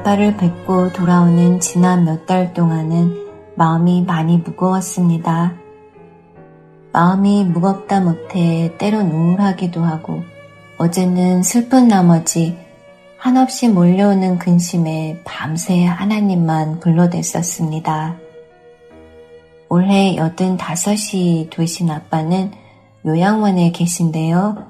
아빠를 뵙고 돌아오는 지난 몇 달 동안은 마음이 많이 무거웠습니다. 마음이 무겁다 못해 때론 우울하기도 하고 어제는 슬픈 나머지 한없이 몰려오는 근심에 밤새 하나님만 불러댔었습니다. 올해 여든 다섯이 되신 아빠는 요양원에 계신데요.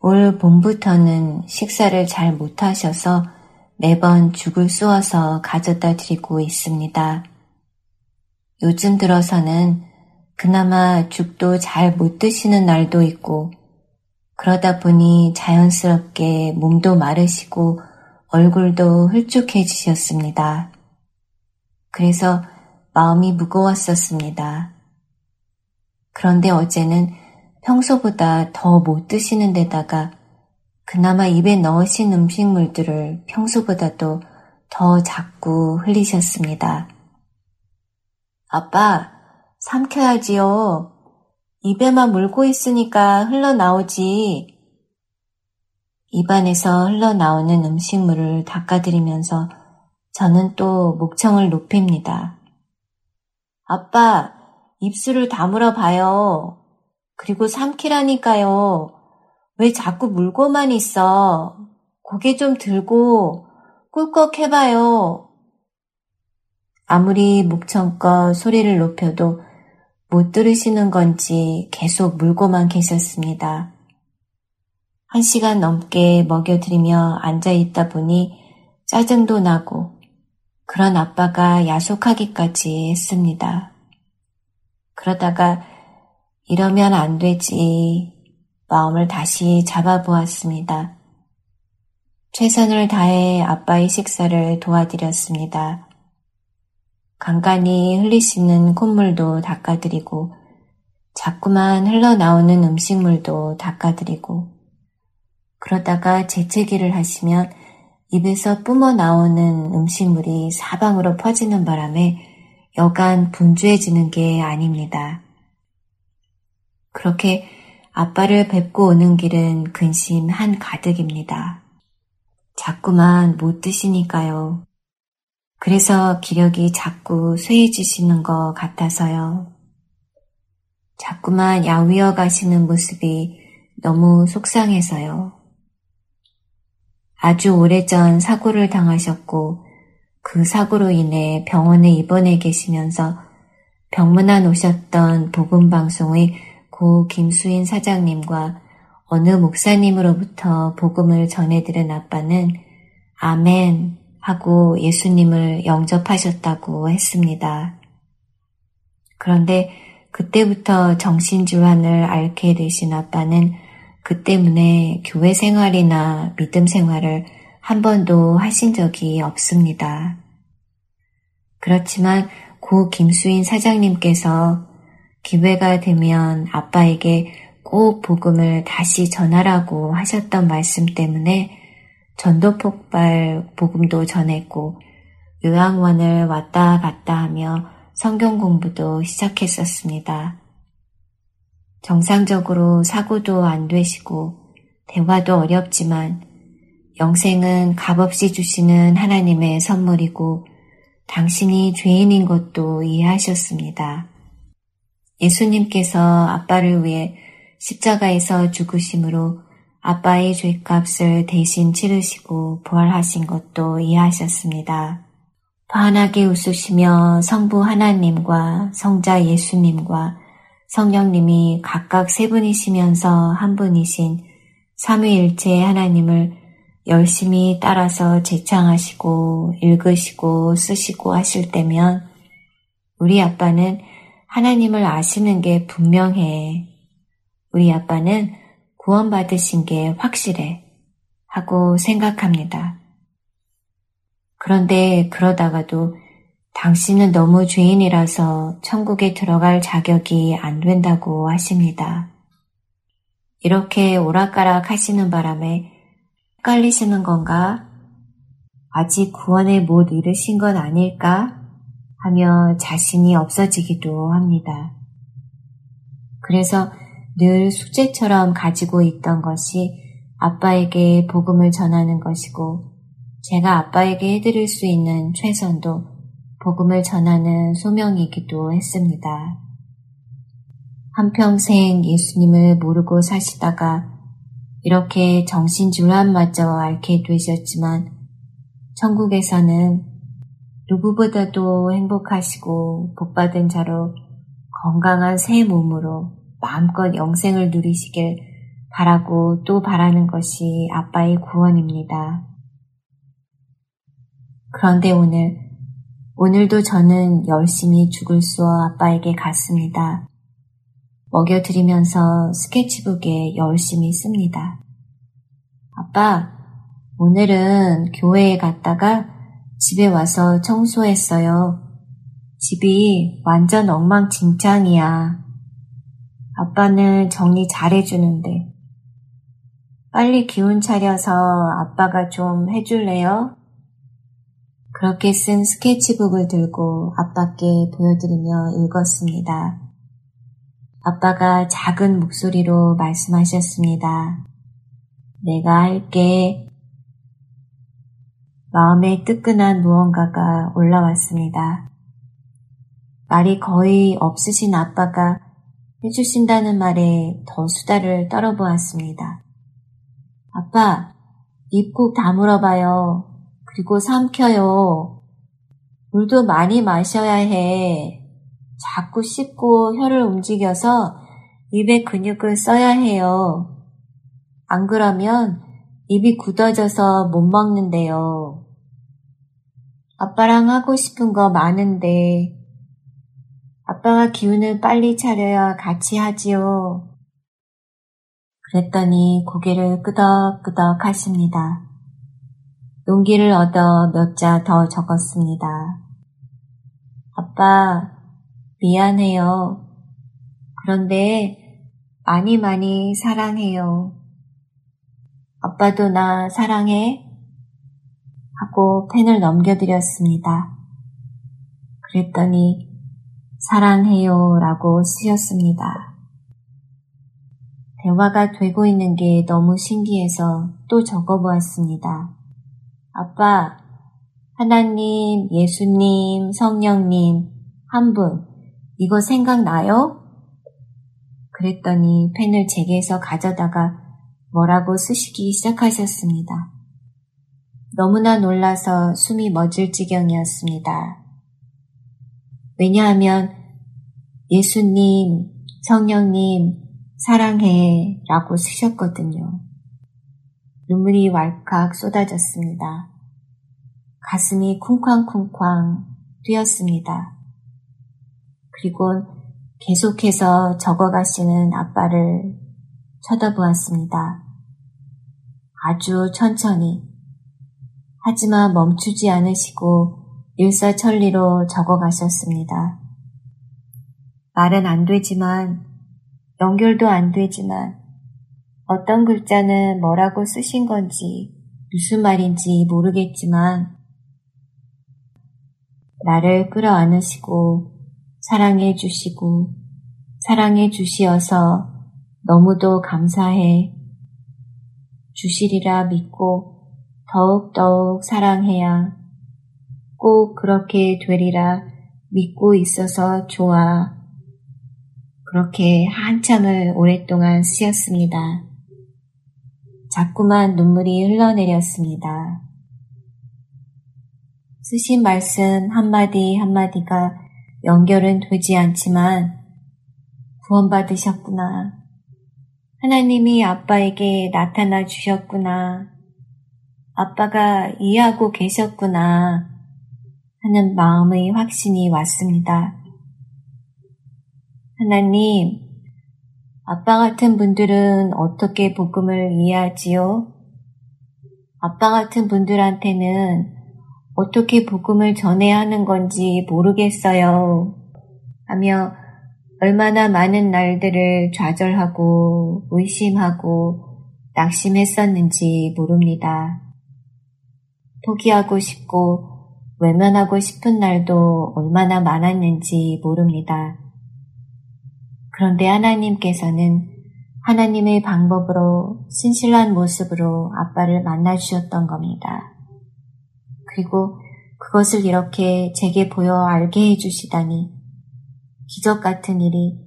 올 봄부터는 식사를 잘 못하셔서 매번 죽을 쏘아서 가져다 드리고 있습니다. 요즘 들어서는 그나마 죽도 잘 못 드시는 날도 있고 그러다 보니 자연스럽게 몸도 마르시고 얼굴도 훌쭉해지셨습니다. 그래서 마음이 무거웠었습니다. 그런데 어제는 평소보다 더 못 드시는 데다가 그나마 입에 넣으신 음식물들을 평소보다도 더 자꾸 흘리셨습니다. 아빠, 삼켜야지요. 입에만 물고 있으니까 흘러나오지. 입안에서 흘러나오는 음식물을 닦아드리면서 저는 또 목청을 높입니다. 아빠, 입술을 다물어 봐요. 그리고 삼키라니까요. 왜 자꾸 물고만 있어? 고개 좀 들고 꿀꺽 해봐요. 아무리 목청껏 소리를 높여도 못 들으시는 건지 계속 물고만 계셨습니다. 한 시간 넘게 먹여드리며 앉아있다 보니 짜증도 나고 그런 아빠가 야속하기까지 했습니다. 그러다가 이러면 안 되지 마음을 다시 잡아보았습니다. 최선을 다해 아빠의 식사를 도와드렸습니다. 간간히 흘리시는 콧물도 닦아드리고 자꾸만 흘러나오는 음식물도 닦아드리고 그러다가 재채기를 하시면 입에서 뿜어 나오는 음식물이 사방으로 퍼지는 바람에 여간 분주해지는 게 아닙니다. 그렇게 아빠를 뵙고 오는 길은 근심 한 가득입니다. 자꾸만 못 드시니까요. 그래서 기력이 자꾸 쇠해지시는 것 같아서요. 자꾸만 야위어 가시는 모습이 너무 속상해서요. 아주 오래전 사고를 당하셨고 그 사고로 인해 병원에 입원해 계시면서 병문안 오셨던 복음방송의 고 김수인 사장님과 어느 목사님으로부터 복음을 전해들은 아빠는 아멘 하고 예수님을 영접하셨다고 했습니다. 그런데 그때부터 정신질환을 앓게 되신 아빠는 그 때문에 교회 생활이나 믿음 생활을 한 번도 하신 적이 없습니다. 그렇지만 고 김수인 사장님께서 기회가 되면 아빠에게 꼭 복음을 다시 전하라고 하셨던 말씀 때문에 전도 폭발 복음도 전했고 요양원을 왔다 갔다 하며 성경 공부도 시작했었습니다. 정상적으로 사고도 안 되시고 대화도 어렵지만 영생은 값없이 주시는 하나님의 선물이고 당신이 죄인인 것도 이해하셨습니다. 예수님께서 아빠를 위해 십자가에서 죽으심으로 아빠의 죄값을 대신 치르시고 부활하신 것도 이해하셨습니다. 환하게 웃으시며 성부 하나님과 성자 예수님과 성령님이 각각 세 분이시면서 한 분이신 삼위일체 하나님을 열심히 따라서 제창하시고 읽으시고 쓰시고 하실 때면 우리 아빠는 하나님을 아시는 게 분명해. 우리 아빠는 구원받으신 게 확실해. 하고 생각합니다. 그런데 그러다가도 당신은 너무 죄인이라서 천국에 들어갈 자격이 안 된다고 하십니다. 이렇게 오락가락 하시는 바람에 헷갈리시는 건가? 아직 구원에 못 이르신 건 아닐까? 하며 자신이 없어지기도 합니다. 그래서 늘 숙제처럼 가지고 있던 것이 아빠에게 복음을 전하는 것이고 제가 아빠에게 해드릴 수 있는 최선도 복음을 전하는 소명이기도 했습니다. 한평생 예수님을 모르고 사시다가 이렇게 정신줄함마저 앓게 되셨지만 천국에서는 누구보다도 행복하시고 복받은 자로 건강한 새 몸으로 마음껏 영생을 누리시길 바라고 또 바라는 것이 아빠의 구원입니다. 그런데 오늘, 오늘도 저는 열심히 죽을 쏘 아빠에게 갔습니다. 먹여드리면서 스케치북에 열심히 씁니다. 아빠, 오늘은 교회에 갔다가 집에 와서 청소했어요. 집이 완전 엉망진창이야. 아빠는 정리 잘해주는데. 빨리 기운 차려서 아빠가 좀 해줄래요? 그렇게 쓴 스케치북을 들고 아빠께 보여드리며 읽었습니다. 아빠가 작은 목소리로 말씀하셨습니다. 내가 할게. 마음에 뜨끈한 무언가가 올라왔습니다. 말이 거의 없으신 아빠가 해주신다는 말에 더 수다를 떨어보았습니다. 아빠, 입 꼭 다물어봐요. 그리고 삼켜요. 물도 많이 마셔야 해. 자꾸 씹고 혀를 움직여서 입에 근육을 써야 해요. 안 그러면 입이 굳어져서 못 먹는데요. 아빠랑 하고 싶은 거 많은데 아빠가 기운을 빨리 차려야 같이 하지요. 그랬더니 고개를 끄덕끄덕 하십니다. 용기를 얻어 몇 자 더 적었습니다. 아빠, 미안해요. 그런데 많이 많이 사랑해요. 아빠도 나 사랑해? 하고 펜을 넘겨드렸습니다. 그랬더니 사랑해요 라고 쓰였습니다. 대화가 되고 있는 게 너무 신기해서 또 적어보았습니다. 아빠, 하나님, 예수님, 성령님, 한 분, 이거 생각나요? 그랬더니 펜을 제게서 가져다가 뭐라고 쓰시기 시작하셨습니다. 너무나 놀라서 숨이 멎을 지경이었습니다. 왜냐하면 예수님, 성령님, 사랑해 라고 쓰셨거든요. 눈물이 왈칵 쏟아졌습니다. 가슴이 쿵쾅쿵쾅 뛰었습니다. 그리고 계속해서 적어가시는 아빠를 쳐다보았습니다. 아주 천천히. 하지만 멈추지 않으시고 일사천리로 적어가셨습니다. 말은 안 되지만, 연결도 안 되지만, 어떤 글자는 뭐라고 쓰신 건지, 무슨 말인지 모르겠지만, 나를 끌어안으시고, 사랑해 주시고, 사랑해 주시어서 너무도 감사해. 주시리라 믿고 더욱더욱 사랑해야 꼭 그렇게 되리라 믿고 있어서 좋아. 그렇게 한참을 오랫동안 쓰였습니다. 자꾸만 눈물이 흘러내렸습니다. 쓰신 말씀 한마디 한마디가 연결은 되지 않지만 구원받으셨구나. 하나님이 아빠에게 나타나 주셨구나. 아빠가 이해하고 계셨구나. 하는 마음의 확신이 왔습니다. 하나님, 아빠 같은 분들은 어떻게 복음을 이해하지요? 아빠 같은 분들한테는 어떻게 복음을 전해야 하는 건지 모르겠어요. 하며 얼마나 많은 날들을 좌절하고 의심하고 낙심했었는지 모릅니다. 포기하고 싶고 외면하고 싶은 날도 얼마나 많았는지 모릅니다. 그런데 하나님께서는 하나님의 방법으로 신실한 모습으로 아빠를 만나주셨던 겁니다. 그리고 그것을 이렇게 제게 보여 알게 해주시다니 기적 같은 일이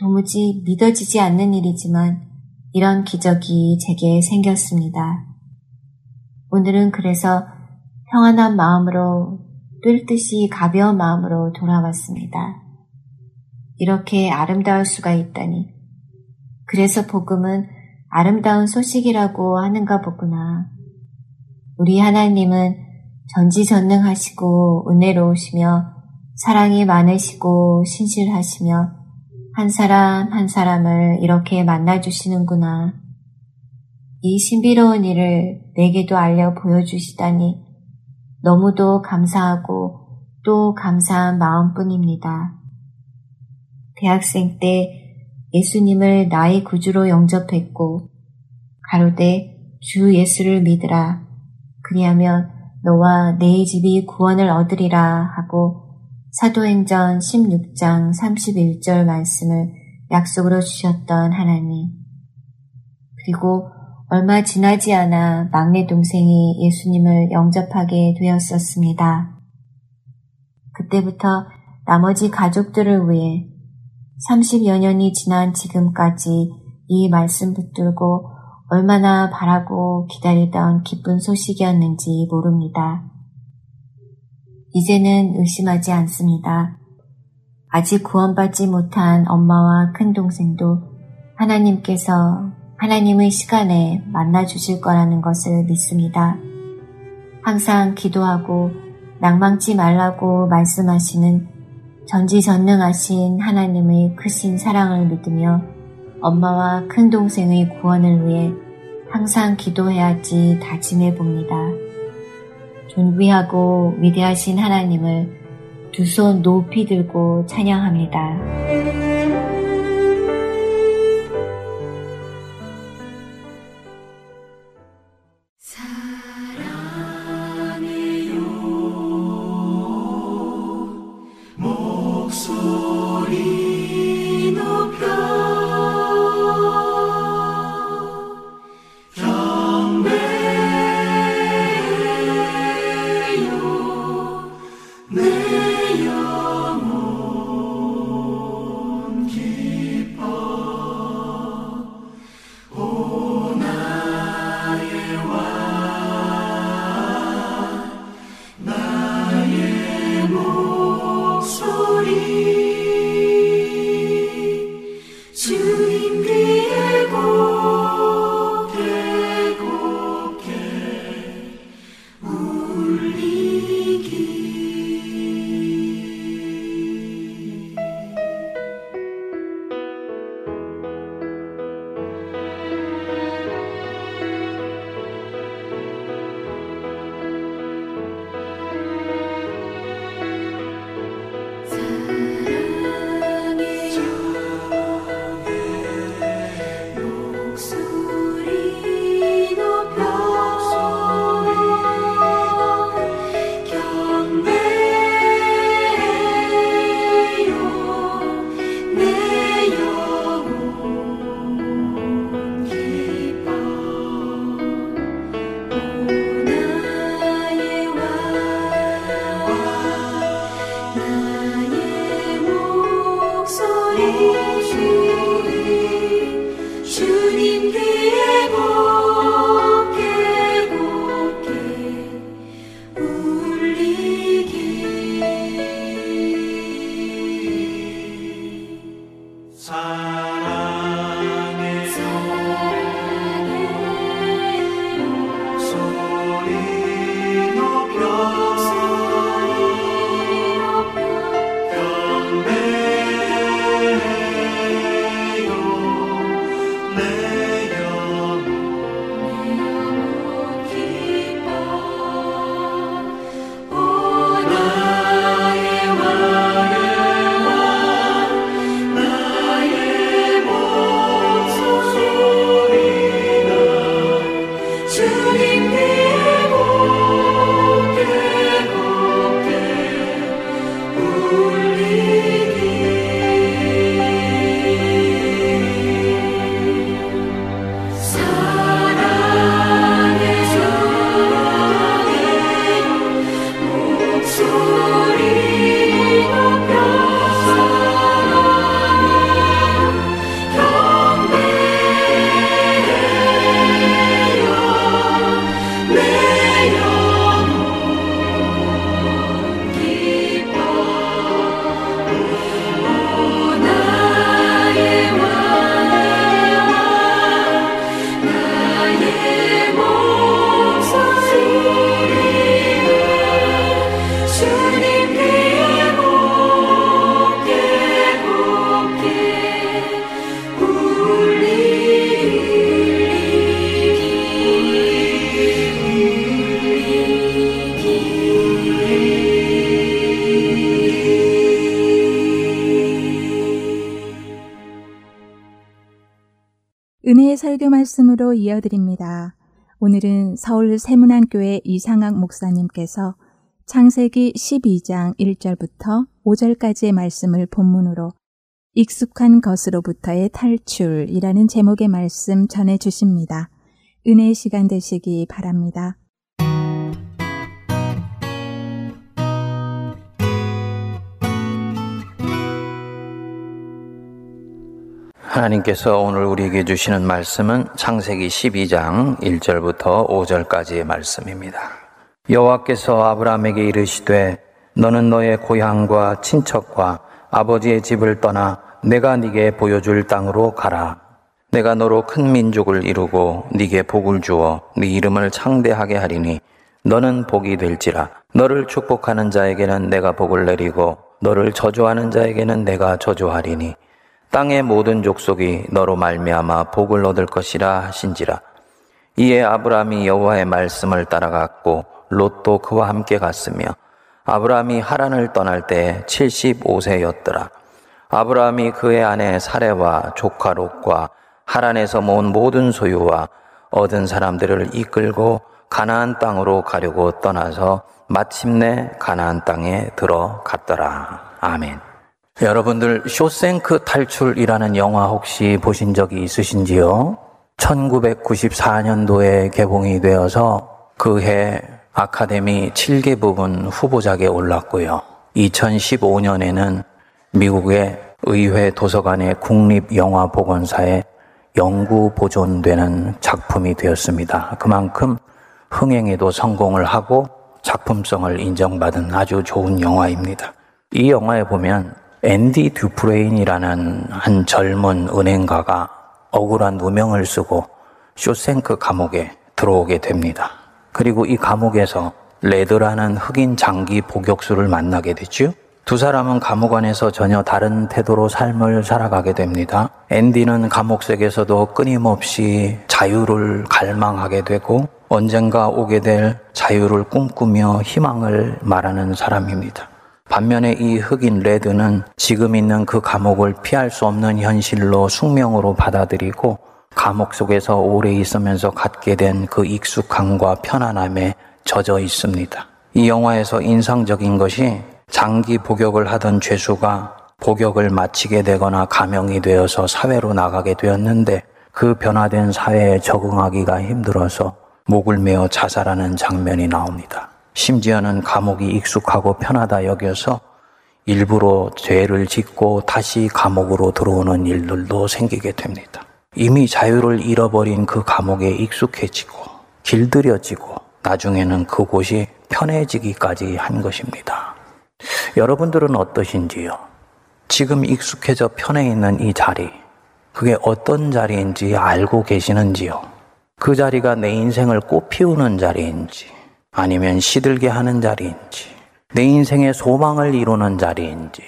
도무지 믿어지지 않는 일이지만 이런 기적이 제게 생겼습니다. 오늘은 그래서 평안한 마음으로 뜰 듯이 가벼운 마음으로 돌아왔습니다. 이렇게 아름다울 수가 있다니. 그래서 복음은 아름다운 소식이라고 하는가 보구나. 우리 하나님은 전지전능하시고 은혜로우시며 사랑이 많으시고 신실하시며 한 사람 한 사람을 이렇게 만나주시는구나. 이 신비로운 일을 내게도 알려 보여주시다니 너무도 감사하고 또 감사한 마음뿐입니다. 대학생 때 예수님을 나의 구주로 영접했고 가로되 주 예수를 믿으라. 그리하면 너와 내 집이 구원을 얻으리라 하고 사도행전 16장 31절 말씀을 약속으로 주셨던 하나님. 그리고 얼마 지나지 않아 막내 동생이 예수님을 영접하게 되었었습니다. 그때부터 나머지 가족들을 위해 30여 년이 지난 지금까지 이 말씀 붙들고 얼마나 바라고 기다리던 기쁜 소식이었는지 모릅니다. 이제는 의심하지 않습니다. 아직 구원받지 못한 엄마와 큰 동생도 하나님께서 하나님의 시간에 만나 주실 거라는 것을 믿습니다. 항상 기도하고 낭망치 말라고 말씀하시는 전지전능하신 하나님의 크신 사랑을 믿으며 엄마와 큰 동생의 구원을 위해 항상 기도해야지 다짐해 봅니다. 존귀하고 위대하신 하나님을 두 손 높이 들고 찬양합니다. 말씀으로 이어드립니다. 오늘은 서울 세문안교회 이상학 목사님께서 창세기 12장 1절부터 5절까지의 말씀을 본문으로 익숙한 것으로부터의 탈출이라는 제목의 말씀 전해 주십니다. 은혜의 시간 되시기 바랍니다. 하나님께서 오늘 우리에게 주시는 말씀은 창세기 12장 1절부터 5절까지의 말씀입니다. 여호와께서 아브라함에게 이르시되 너는 너의 고향과 친척과 아버지의 집을 떠나 내가 네게 보여줄 땅으로 가라. 내가 너로 큰 민족을 이루고 네게 복을 주어 네 이름을 창대하게 하리니 너는 복이 될지라. 너를 축복하는 자에게는 내가 복을 내리고 너를 저주하는 자에게는 내가 저주하리니 땅의 모든 족속이 너로 말미암아 복을 얻을 것이라 하신지라. 이에 아브라함이 여호와의 말씀을 따라갔고 롯도 그와 함께 갔으며 아브라함이 하란을 떠날 때 75세였더라. 아브라함이 그의 아내 사레와 조카 롯과 하란에서 모은 모든 소유와 얻은 사람들을 이끌고 가나안 땅으로 가려고 떠나서 마침내 가나안 땅에 들어갔더라. 아멘. 여러분들 쇼생크 탈출이라는 영화 혹시 보신 적이 있으신지요? 1994년도에 개봉이 되어서 그해 아카데미 7개 부분 후보작에 올랐고요. 2015년에는 미국의 의회 도서관의 국립영화보건사에 영구 보존되는 작품이 되었습니다. 그만큼 흥행에도 성공을 하고 작품성을 인정받은 아주 좋은 영화입니다. 이 영화에 보면 앤디 듀프레인이라는 한 젊은 은행가가 억울한 누명을 쓰고 쇼생크 감옥에 들어오게 됩니다. 그리고 이 감옥에서 레드라는 흑인 장기 복역수를 만나게 되죠. 두 사람은 감옥 안에서 전혀 다른 태도로 삶을 살아가게 됩니다. 앤디는 감옥 속에서도 끊임없이 자유를 갈망하게 되고 언젠가 오게 될 자유를 꿈꾸며 희망을 말하는 사람입니다. 반면에 이 흑인 레드는 지금 있는 그 감옥을 피할 수 없는 현실로 숙명으로 받아들이고 감옥 속에서 오래 있으면서 갖게 된 그 익숙함과 편안함에 젖어 있습니다. 이 영화에서 인상적인 것이 장기 복역을 하던 죄수가 복역을 마치게 되거나 감형이 되어서 사회로 나가게 되었는데 그 변화된 사회에 적응하기가 힘들어서 목을 메어 자살하는 장면이 나옵니다. 심지어는 감옥이 익숙하고 편하다 여겨서 일부러 죄를 짓고 다시 감옥으로 들어오는 일들도 생기게 됩니다. 이미 자유를 잃어버린 그 감옥에 익숙해지고 길들여지고 나중에는 그곳이 편해지기까지 한 것입니다. 여러분들은 어떠신지요? 지금 익숙해져 편해 있는 이 자리, 그게 어떤 자리인지 알고 계시는지요? 그 자리가 내 인생을 꽃피우는 자리인지, 아니면 시들게 하는 자리인지, 내 인생의 소망을 이루는 자리인지,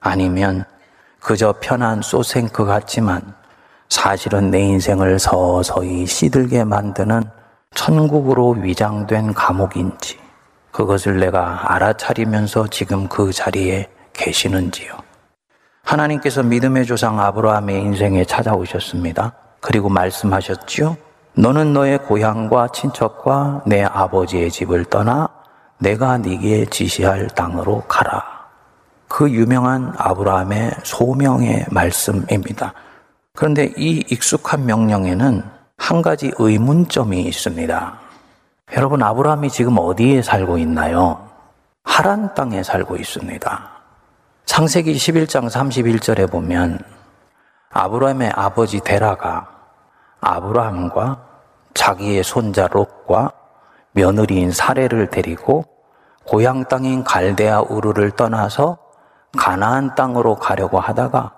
아니면 그저 편한 소생크 같지만 사실은 내 인생을 서서히 시들게 만드는 천국으로 위장된 감옥인지, 그것을 내가 알아차리면서 지금 그 자리에 계시는지요. 하나님께서 믿음의 조상 아브라함의 인생에 찾아오셨습니다. 그리고 말씀하셨지요. 너는 너의 고향과 친척과 내 아버지의 집을 떠나 내가 네게 지시할 땅으로 가라. 그 유명한 아브라함의 소명의 말씀입니다. 그런데 이 익숙한 명령에는 한 가지 의문점이 있습니다. 여러분, 아브라함이 지금 어디에 살고 있나요? 하란 땅에 살고 있습니다. 창세기 11장 31절에 보면 아브라함의 아버지 데라가 아브라함과 자기의 손자 롯과 며느리인 사례를 데리고 고향 땅인 갈대아 우르를 떠나서 가나안 땅으로 가려고 하다가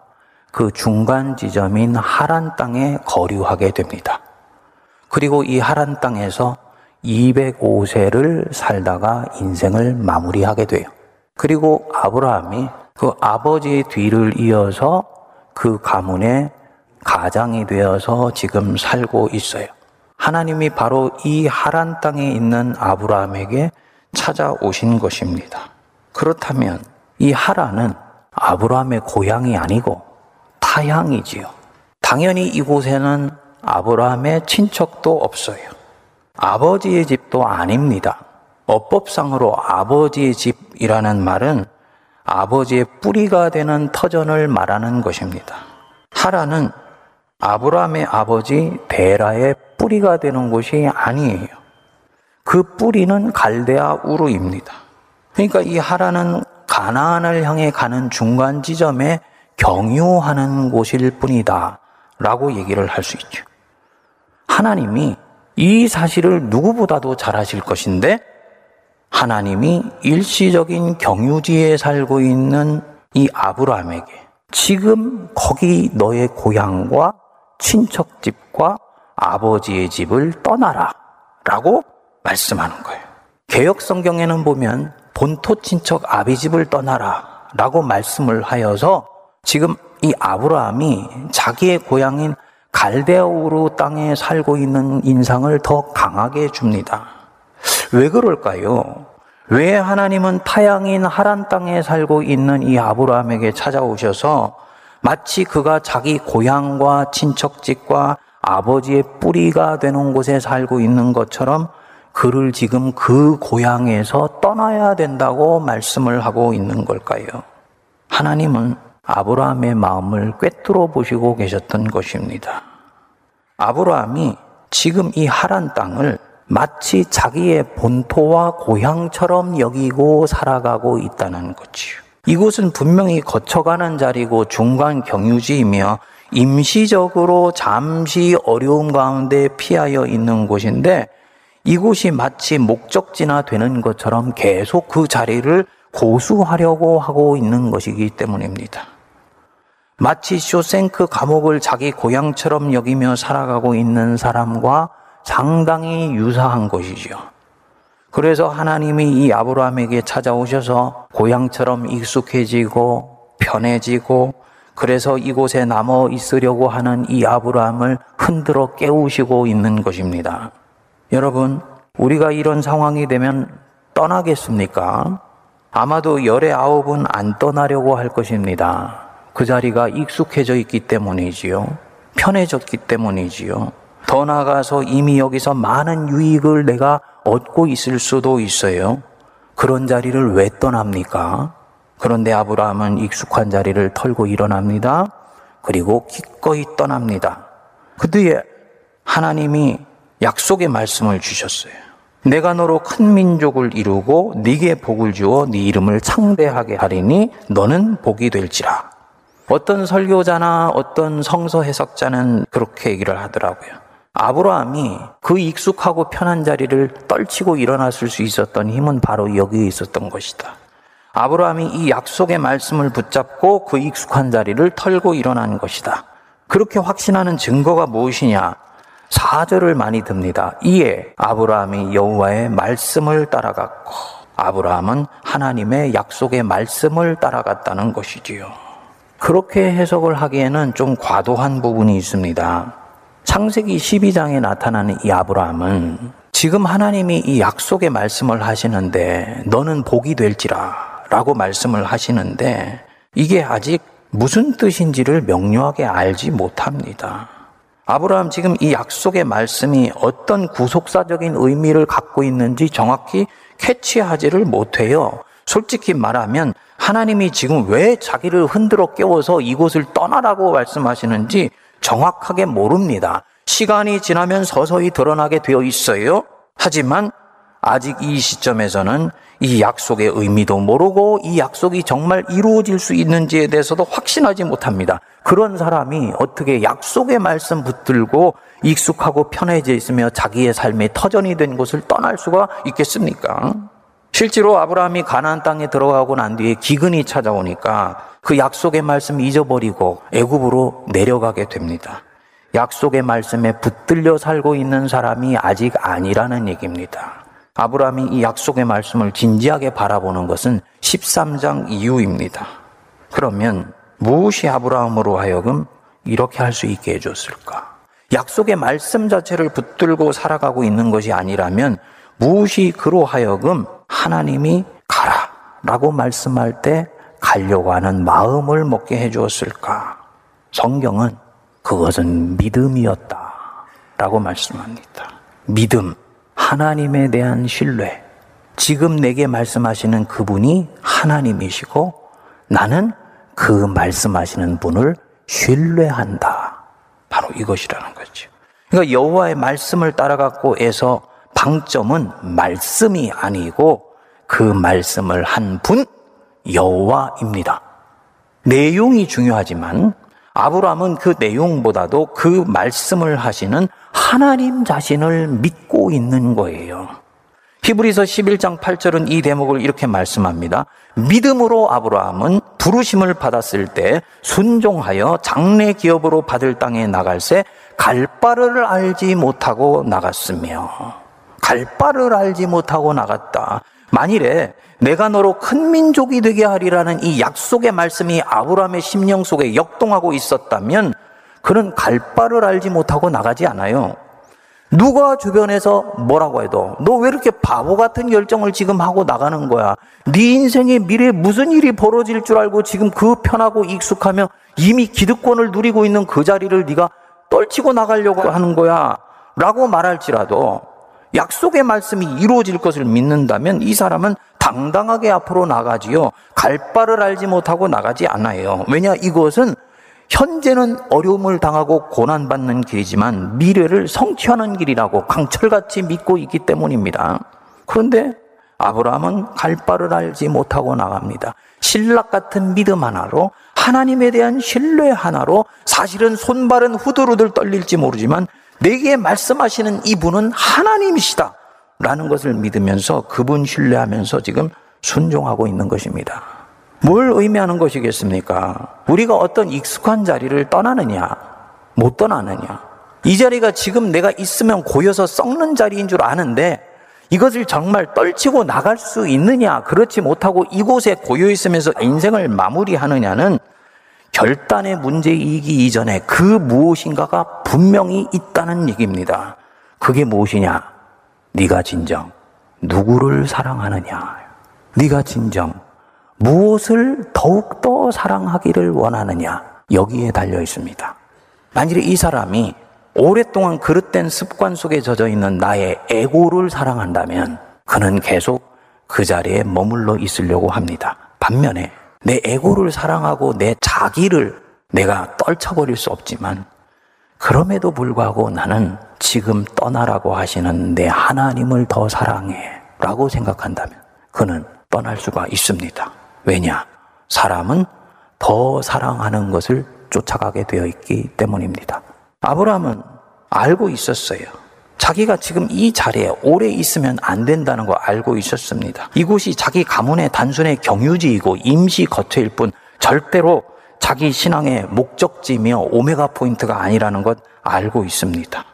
그 중간 지점인 하란 땅에 거류하게 됩니다. 그리고 이 하란 땅에서 205세를 살다가 인생을 마무리하게 돼요. 그리고 아브라함이 그 아버지의 뒤를 이어서 그 가문의 가장이 되어서 지금 살고 있어요. 하나님이 바로 이 하란 땅에 있는 아브라함에게 찾아오신 것입니다. 그렇다면 이 하란은 아브라함의 고향이 아니고 타향이지요. 당연히 이곳에는 아브라함의 친척도 없어요. 아버지의 집도 아닙니다. 어법상으로 아버지의 집이라는 말은 아버지의 뿌리가 되는 터전을 말하는 것입니다. 하라는 아브라함의 아버지 데라의 뿌리가 되는 곳이 아니에요. 그 뿌리는 갈대아 우르입니다. 그러니까 이 하라는 가나안을 향해 가는 중간 지점에 경유하는 곳일 뿐이다. 라고 얘기를 할 수 있죠. 하나님이 이 사실을 누구보다도 잘 아실 것인데 하나님이 일시적인 경유지에 살고 있는 이 아브라함에게 지금 거기 너의 고향과 친척집과 아버지의 집을 떠나라 라고 말씀하는 거예요. 개혁 성경에는 보면 본토 친척 아비 집을 떠나라 라고 말씀을 하여서 지금 이 아브라함이 자기의 고향인 갈대아우르 땅에 살고 있는 인상을 더 강하게 줍니다. 왜 그럴까요? 왜 하나님은 타양인 하란 땅에 살고 있는 이 아브라함에게 찾아오셔서 마치 그가 자기 고향과 친척집과 아버지의 뿌리가 되는 곳에 살고 있는 것처럼 그를 지금 그 고향에서 떠나야 된다고 말씀을 하고 있는 걸까요? 하나님은 아브라함의 마음을 꿰뚫어 보시고 계셨던 것입니다. 아브라함이 지금 이 하란 땅을 마치 자기의 본토와 고향처럼 여기고 살아가고 있다는 거지요. 이곳은 분명히 거쳐가는 자리고 중간 경유지이며 임시적으로 잠시 어려움 가운데 피하여 있는 곳인데 이곳이 마치 목적지나 되는 것처럼 계속 그 자리를 고수하려고 하고 있는 것이기 때문입니다. 마치 쇼생크 감옥을 자기 고향처럼 여기며 살아가고 있는 사람과 상당히 유사한 것이죠. 그래서 하나님이 이 아브라함에게 찾아오셔서 고향처럼 익숙해지고 편해지고 그래서 이곳에 남아 있으려고 하는 이 아브라함을 흔들어 깨우시고 있는 것입니다. 여러분, 우리가 이런 상황이 되면 떠나겠습니까? 아마도 열의 아홉은 안 떠나려고 할 것입니다. 그 자리가 익숙해져 있기 때문이지요. 편해졌기 때문이지요. 더 나아가서 이미 여기서 많은 유익을 내가 얻고 있을 수도 있어요. 그런 자리를 왜 떠납니까? 그런데 아브라함은 익숙한 자리를 털고 일어납니다. 그리고 기꺼이 떠납니다. 그 뒤에 하나님이 약속의 말씀을 주셨어요. 내가 너로 큰 민족을 이루고 네게 복을 주어 네 이름을 창대하게 하리니 너는 복이 될지라. 어떤 설교자나 어떤 성서 해석자는 그렇게 얘기를 하더라고요. 아브라함이 그 익숙하고 편한 자리를 떨치고 일어났을 수 있었던 힘은 바로 여기에 있었던 것이다. 아브라함이 이 약속의 말씀을 붙잡고 그 익숙한 자리를 털고 일어난 것이다. 그렇게 확신하는 증거가 무엇이냐? 사절을 많이 듭니다. 이에 아브라함이 여호와의 말씀을 따라갔고 아브라함은 하나님의 약속의 말씀을 따라갔다는 것이지요. 그렇게 해석을 하기에는 좀 과도한 부분이 있습니다. 창세기 12장에 나타나는 이 아브라함은 지금 하나님이 이 약속의 말씀을 하시는데 너는 복이 될지라 라고 말씀을 하시는데 이게 아직 무슨 뜻인지를 명료하게 알지 못합니다. 아브라함 지금 이 약속의 말씀이 어떤 구속사적인 의미를 갖고 있는지 정확히 캐치하지를 못해요. 솔직히 말하면 하나님이 지금 왜 자기를 흔들어 깨워서 이곳을 떠나라고 말씀하시는지 정확하게 모릅니다. 시간이 지나면 서서히 드러나게 되어 있어요. 하지만 아직 이 시점에서는 이 약속의 의미도 모르고 이 약속이 정말 이루어질 수 있는지에 대해서도 확신하지 못합니다. 그런 사람이 어떻게 약속의 말씀 붙들고 익숙하고 편해져 있으며 자기의 삶의 터전이 된 곳을 떠날 수가 있겠습니까? 실제로 아브라함이 가나안 땅에 들어가고 난 뒤에 기근이 찾아오니까 그 약속의 말씀 잊어버리고 애굽으로 내려가게 됩니다. 약속의 말씀에 붙들려 살고 있는 사람이 아직 아니라는 얘기입니다. 아브라함이 이 약속의 말씀을 진지하게 바라보는 것은 13장 이후입니다. 그러면 무엇이 아브라함으로 하여금 이렇게 할 수 있게 해줬을까? 약속의 말씀 자체를 붙들고 살아가고 있는 것이 아니라면 무엇이 그로 하여금 하나님이 가라 라고 말씀할 때 가려고 하는 마음을 먹게 해 주었을까? 성경은 그것은 믿음이었다 라고 말씀합니다. 믿음, 하나님에 대한 신뢰. 지금 내게 말씀하시는 그분이 하나님이시고 나는 그 말씀하시는 분을 신뢰한다. 바로 이것이라는 거죠. 그러니까 여호와의 말씀을 따라갖고 해서 방점은 말씀이 아니고 그 말씀을 한 분 여호와입니다. 내용이 중요하지만 아브라함은 그 내용보다도 그 말씀을 하시는 하나님 자신을 믿고 있는 거예요. 히브리서 11장 8절은 이 대목을 이렇게 말씀합니다. 믿음으로 아브라함은 부르심을 받았을 때 순종하여 장래 기업으로 받을 땅에 나갈새 갈 바를 알지 못하고 나갔으며 갈 바를 알지 못하고 나갔다. 만일에 내가 너로 큰 민족이 되게 하리라는 이 약속의 말씀이 아브라함의 심령 속에 역동하고 있었다면 그는 갈 바를 알지 못하고 나가지 않아요. 누가 주변에서 뭐라고 해도 너 왜 이렇게 바보 같은 결정을 지금 하고 나가는 거야? 네 인생의 미래에 무슨 일이 벌어질 줄 알고 지금 그 편하고 익숙하며 이미 기득권을 누리고 있는 그 자리를 네가 떨치고 나가려고 하는 거야. 라고 말할지라도 약속의 말씀이 이루어질 것을 믿는다면 이 사람은 당당하게 앞으로 나가지요. 갈 바를 알지 못하고 나가지 않아요. 왜냐 이것은 현재는 어려움을 당하고 고난받는 길이지만 미래를 성취하는 길이라고 강철같이 믿고 있기 때문입니다. 그런데 아브라함은 갈 바를 알지 못하고 나갑니다. 신락 같은 믿음 하나로 하나님에 대한 신뢰 하나로 사실은 손발은 후들후들 떨릴지 모르지만 내게 말씀하시는 이분은 하나님이시다. 라는 것을 믿으면서 그분 신뢰하면서 지금 순종하고 있는 것입니다. 뭘 의미하는 것이겠습니까? 우리가 어떤 익숙한 자리를 떠나느냐, 못 떠나느냐. 이 자리가 지금 내가 있으면 고여서 썩는 자리인 줄 아는데 이것을 정말 떨치고 나갈 수 있느냐, 그렇지 못하고 이곳에 고여 있으면서 인생을 마무리하느냐는 결단의 문제이기 이전에 그 무엇인가가 분명히 있다는 얘기입니다. 그게 무엇이냐? 네가 진정 누구를 사랑하느냐? 네가 진정 무엇을 더욱더 사랑하기를 원하느냐? 여기에 달려 있습니다. 만일에 이 사람이 오랫동안 그릇된 습관 속에 젖어 있는 나의 에고를 사랑한다면 그는 계속 그 자리에 머물러 있으려고 합니다. 반면에 내 에고를 사랑하고 내 자기를 내가 떨쳐버릴 수 없지만 그럼에도 불구하고 나는 지금 떠나라고 하시는 내 하나님을 더 사랑해 라고 생각한다면 그는 떠날 수가 있습니다. 왜냐? 사람은 더 사랑하는 것을 쫓아가게 되어 있기 때문입니다. 아브라함은 알고 있었어요. 자기가 지금 이 자리에 오래 있으면 안 된다는 거 알고 있었습니다. 이곳이 자기 가문의 단순의 경유지이고 임시 거처일 뿐 절대로 자기 신앙의 목적지며 오메가 포인트가 아니라는 것 알고 있습니다.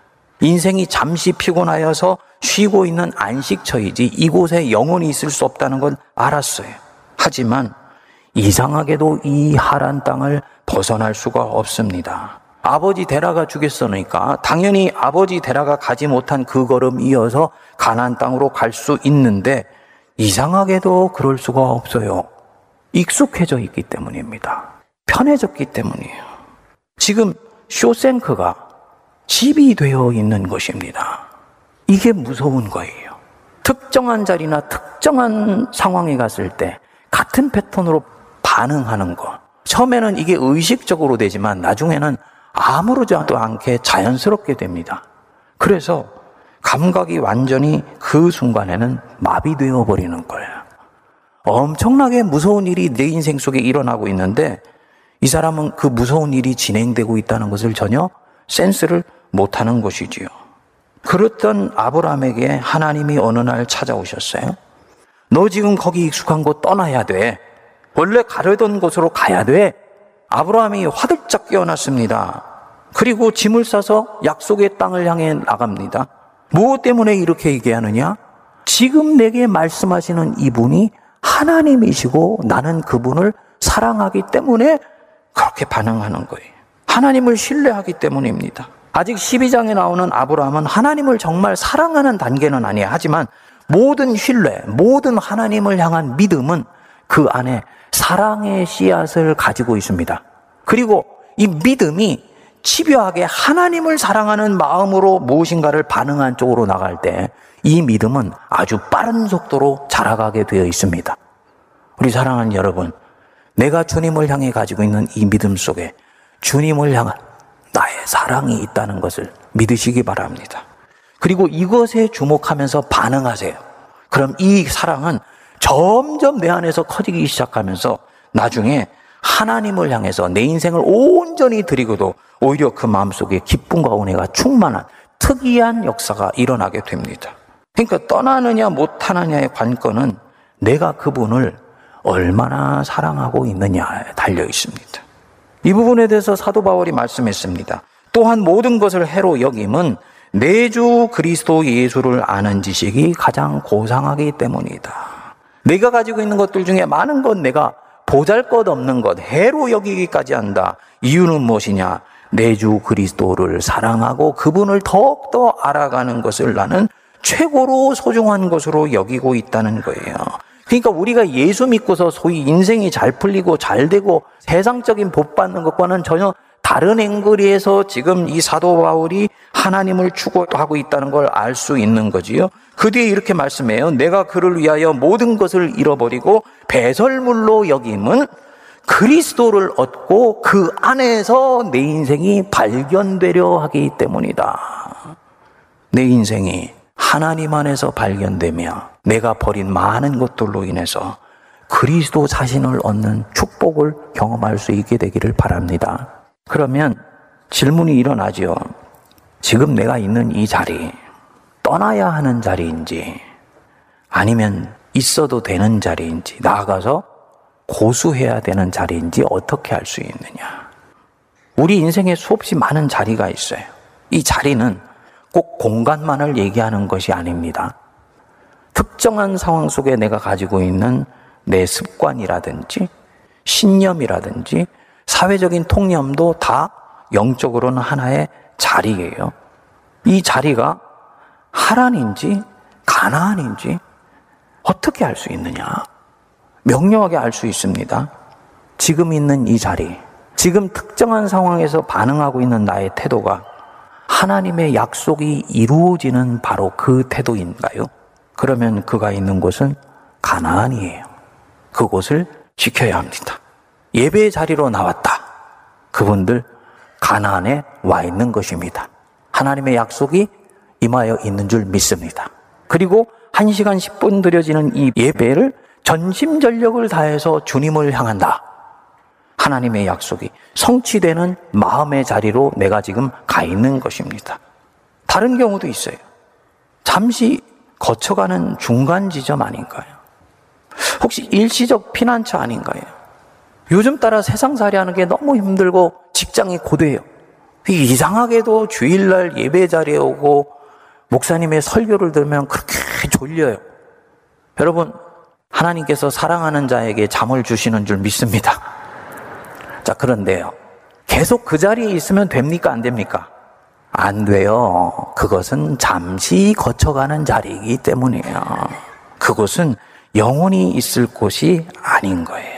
인생이 잠시 피곤하여서 쉬고 있는 안식처이지 이곳에 영원히 있을 수 없다는 건 알았어요. 하지만 이상하게도 이 하란 땅을 벗어날 수가 없습니다. 아버지 데라가 죽였으니까 당연히 아버지 데라가 가지 못한 그 걸음 이어서 가난 땅으로 갈 수 있는데 이상하게도 그럴 수가 없어요. 익숙해져 있기 때문입니다. 편해졌기 때문이에요. 지금 쇼생크가 집이 되어 있는 것입니다. 이게 무서운 거예요. 특정한 자리나 특정한 상황에 갔을 때 같은 패턴으로 반응하는 것. 처음에는 이게 의식적으로 되지만 나중에는 아무렇지도 않게 자연스럽게 됩니다. 그래서 감각이 완전히 그 순간에는 마비되어 버리는 거예요. 엄청나게 무서운 일이 내 인생 속에 일어나고 있는데 이 사람은 그 무서운 일이 진행되고 있다는 것을 전혀 센스를 못하는 것이지요. 그렇던 아브라함에게 하나님이 어느 날 찾아오셨어요. 너 지금 거기 익숙한 곳 떠나야 돼. 원래 가려던 곳으로 가야 돼. 아브라함이 화들짝 깨어났습니다. 그리고 짐을 싸서 약속의 땅을 향해 나갑니다. 무엇 때문에 이렇게 얘기하느냐? 지금 내게 말씀하시는 이분이 하나님이시고 나는 그분을 사랑하기 때문에 그렇게 반응하는 거예요. 하나님을 신뢰하기 때문입니다. 아직 12장에 나오는 아브라함은 하나님을 정말 사랑하는 단계는 아니에요. 하지만 모든 신뢰, 모든 하나님을 향한 믿음은 그 안에 사랑의 씨앗을 가지고 있습니다. 그리고 이 믿음이 집요하게 하나님을 사랑하는 마음으로 무엇인가를 반응한 쪽으로 나갈 때 이 믿음은 아주 빠른 속도로 자라가게 되어 있습니다. 우리 사랑하는 여러분, 내가 주님을 향해 가지고 있는 이 믿음 속에 주님을 향한 나의 사랑이 있다는 것을 믿으시기 바랍니다. 그리고 이것에 주목하면서 반응하세요. 그럼 이 사랑은 점점 내 안에서 커지기 시작하면서 나중에 하나님을 향해서 내 인생을 온전히 드리고도 오히려 그 마음속에 기쁨과 은혜가 충만한 특이한 역사가 일어나게 됩니다. 그러니까 떠나느냐 못하느냐의 관건은 내가 그분을 얼마나 사랑하고 있느냐에 달려 있습니다. 이 부분에 대해서 사도 바울이 말씀했습니다. 또한 모든 것을 해로 여김은 내주 그리스도 예수를 아는 지식이 가장 고상하기 때문이다. 내가 가지고 있는 것들 중에 많은 건 내가 보잘 것 없는 것, 해로 여기기까지 한다. 이유는 무엇이냐? 내 주 그리스도를 사랑하고 그분을 더욱더 알아가는 것을 나는 최고로 소중한 것으로 여기고 있다는 거예요. 그러니까 우리가 예수 믿고서 소위 인생이 잘 풀리고 잘 되고 세상적인 복 받는 것과는 전혀 다른 앵글에서 지금 이 사도 바울이 하나님을 추구하고 있다는 걸 알 수 있는 거지요. 그 뒤에 이렇게 말씀해요. 내가 그를 위하여 모든 것을 잃어버리고 배설물로 여김은 그리스도를 얻고 그 안에서 내 인생이 발견되려 하기 때문이다. 내 인생이 하나님 안에서 발견되며 내가 버린 많은 것들로 인해서 그리스도 자신을 얻는 축복을 경험할 수 있게 되기를 바랍니다. 그러면 질문이 일어나지요. 지금 내가 있는 이 자리, 떠나야 하는 자리인지, 아니면 있어도 되는 자리인지, 나아가서 고수해야 되는 자리인지 어떻게 할수 있느냐. 우리 인생에 수없이 많은 자리가 있어요. 이 자리는 꼭 공간만을 얘기하는 것이 아닙니다. 특정한 상황 속에 내가 가지고 있는 내 습관이라든지 신념이라든지 사회적인 통념도 다 영적으로는 하나의 자리예요. 이 자리가 하란인지 가나안인지 어떻게 알 수 있느냐? 명료하게 알 수 있습니다. 지금 있는 이 자리, 지금 특정한 상황에서 반응하고 있는 나의 태도가 하나님의 약속이 이루어지는 바로 그 태도인가요? 그러면 그가 있는 곳은 가나안이에요. 그곳을 지켜야 합니다. 예배의 자리로 나왔다. 그분들 가나안에 와 있는 것입니다. 하나님의 약속이 임하여 있는 줄 믿습니다. 그리고 1시간 10분 드려지는 이 예배를 전심전력을 다해서 주님을 향한다. 하나님의 약속이 성취되는 마음의 자리로 내가 지금 가 있는 것입니다. 다른 경우도 있어요. 잠시 거쳐가는 중간 지점 아닌가요? 혹시 일시적 피난처 아닌가요? 요즘 따라 세상살이 하는 게 너무 힘들고 직장이 고돼요. 이상하게도 주일날 예배 자리에 오고 목사님의 설교를 들으면 그렇게 졸려요. 여러분, 하나님께서 사랑하는 자에게 잠을 주시는 줄 믿습니다. 자, 그런데요. 계속 그 자리에 있으면 됩니까? 안 됩니까? 안 돼요. 그것은 잠시 거쳐가는 자리이기 때문이에요. 그곳은 영원히 있을 곳이 아닌 거예요.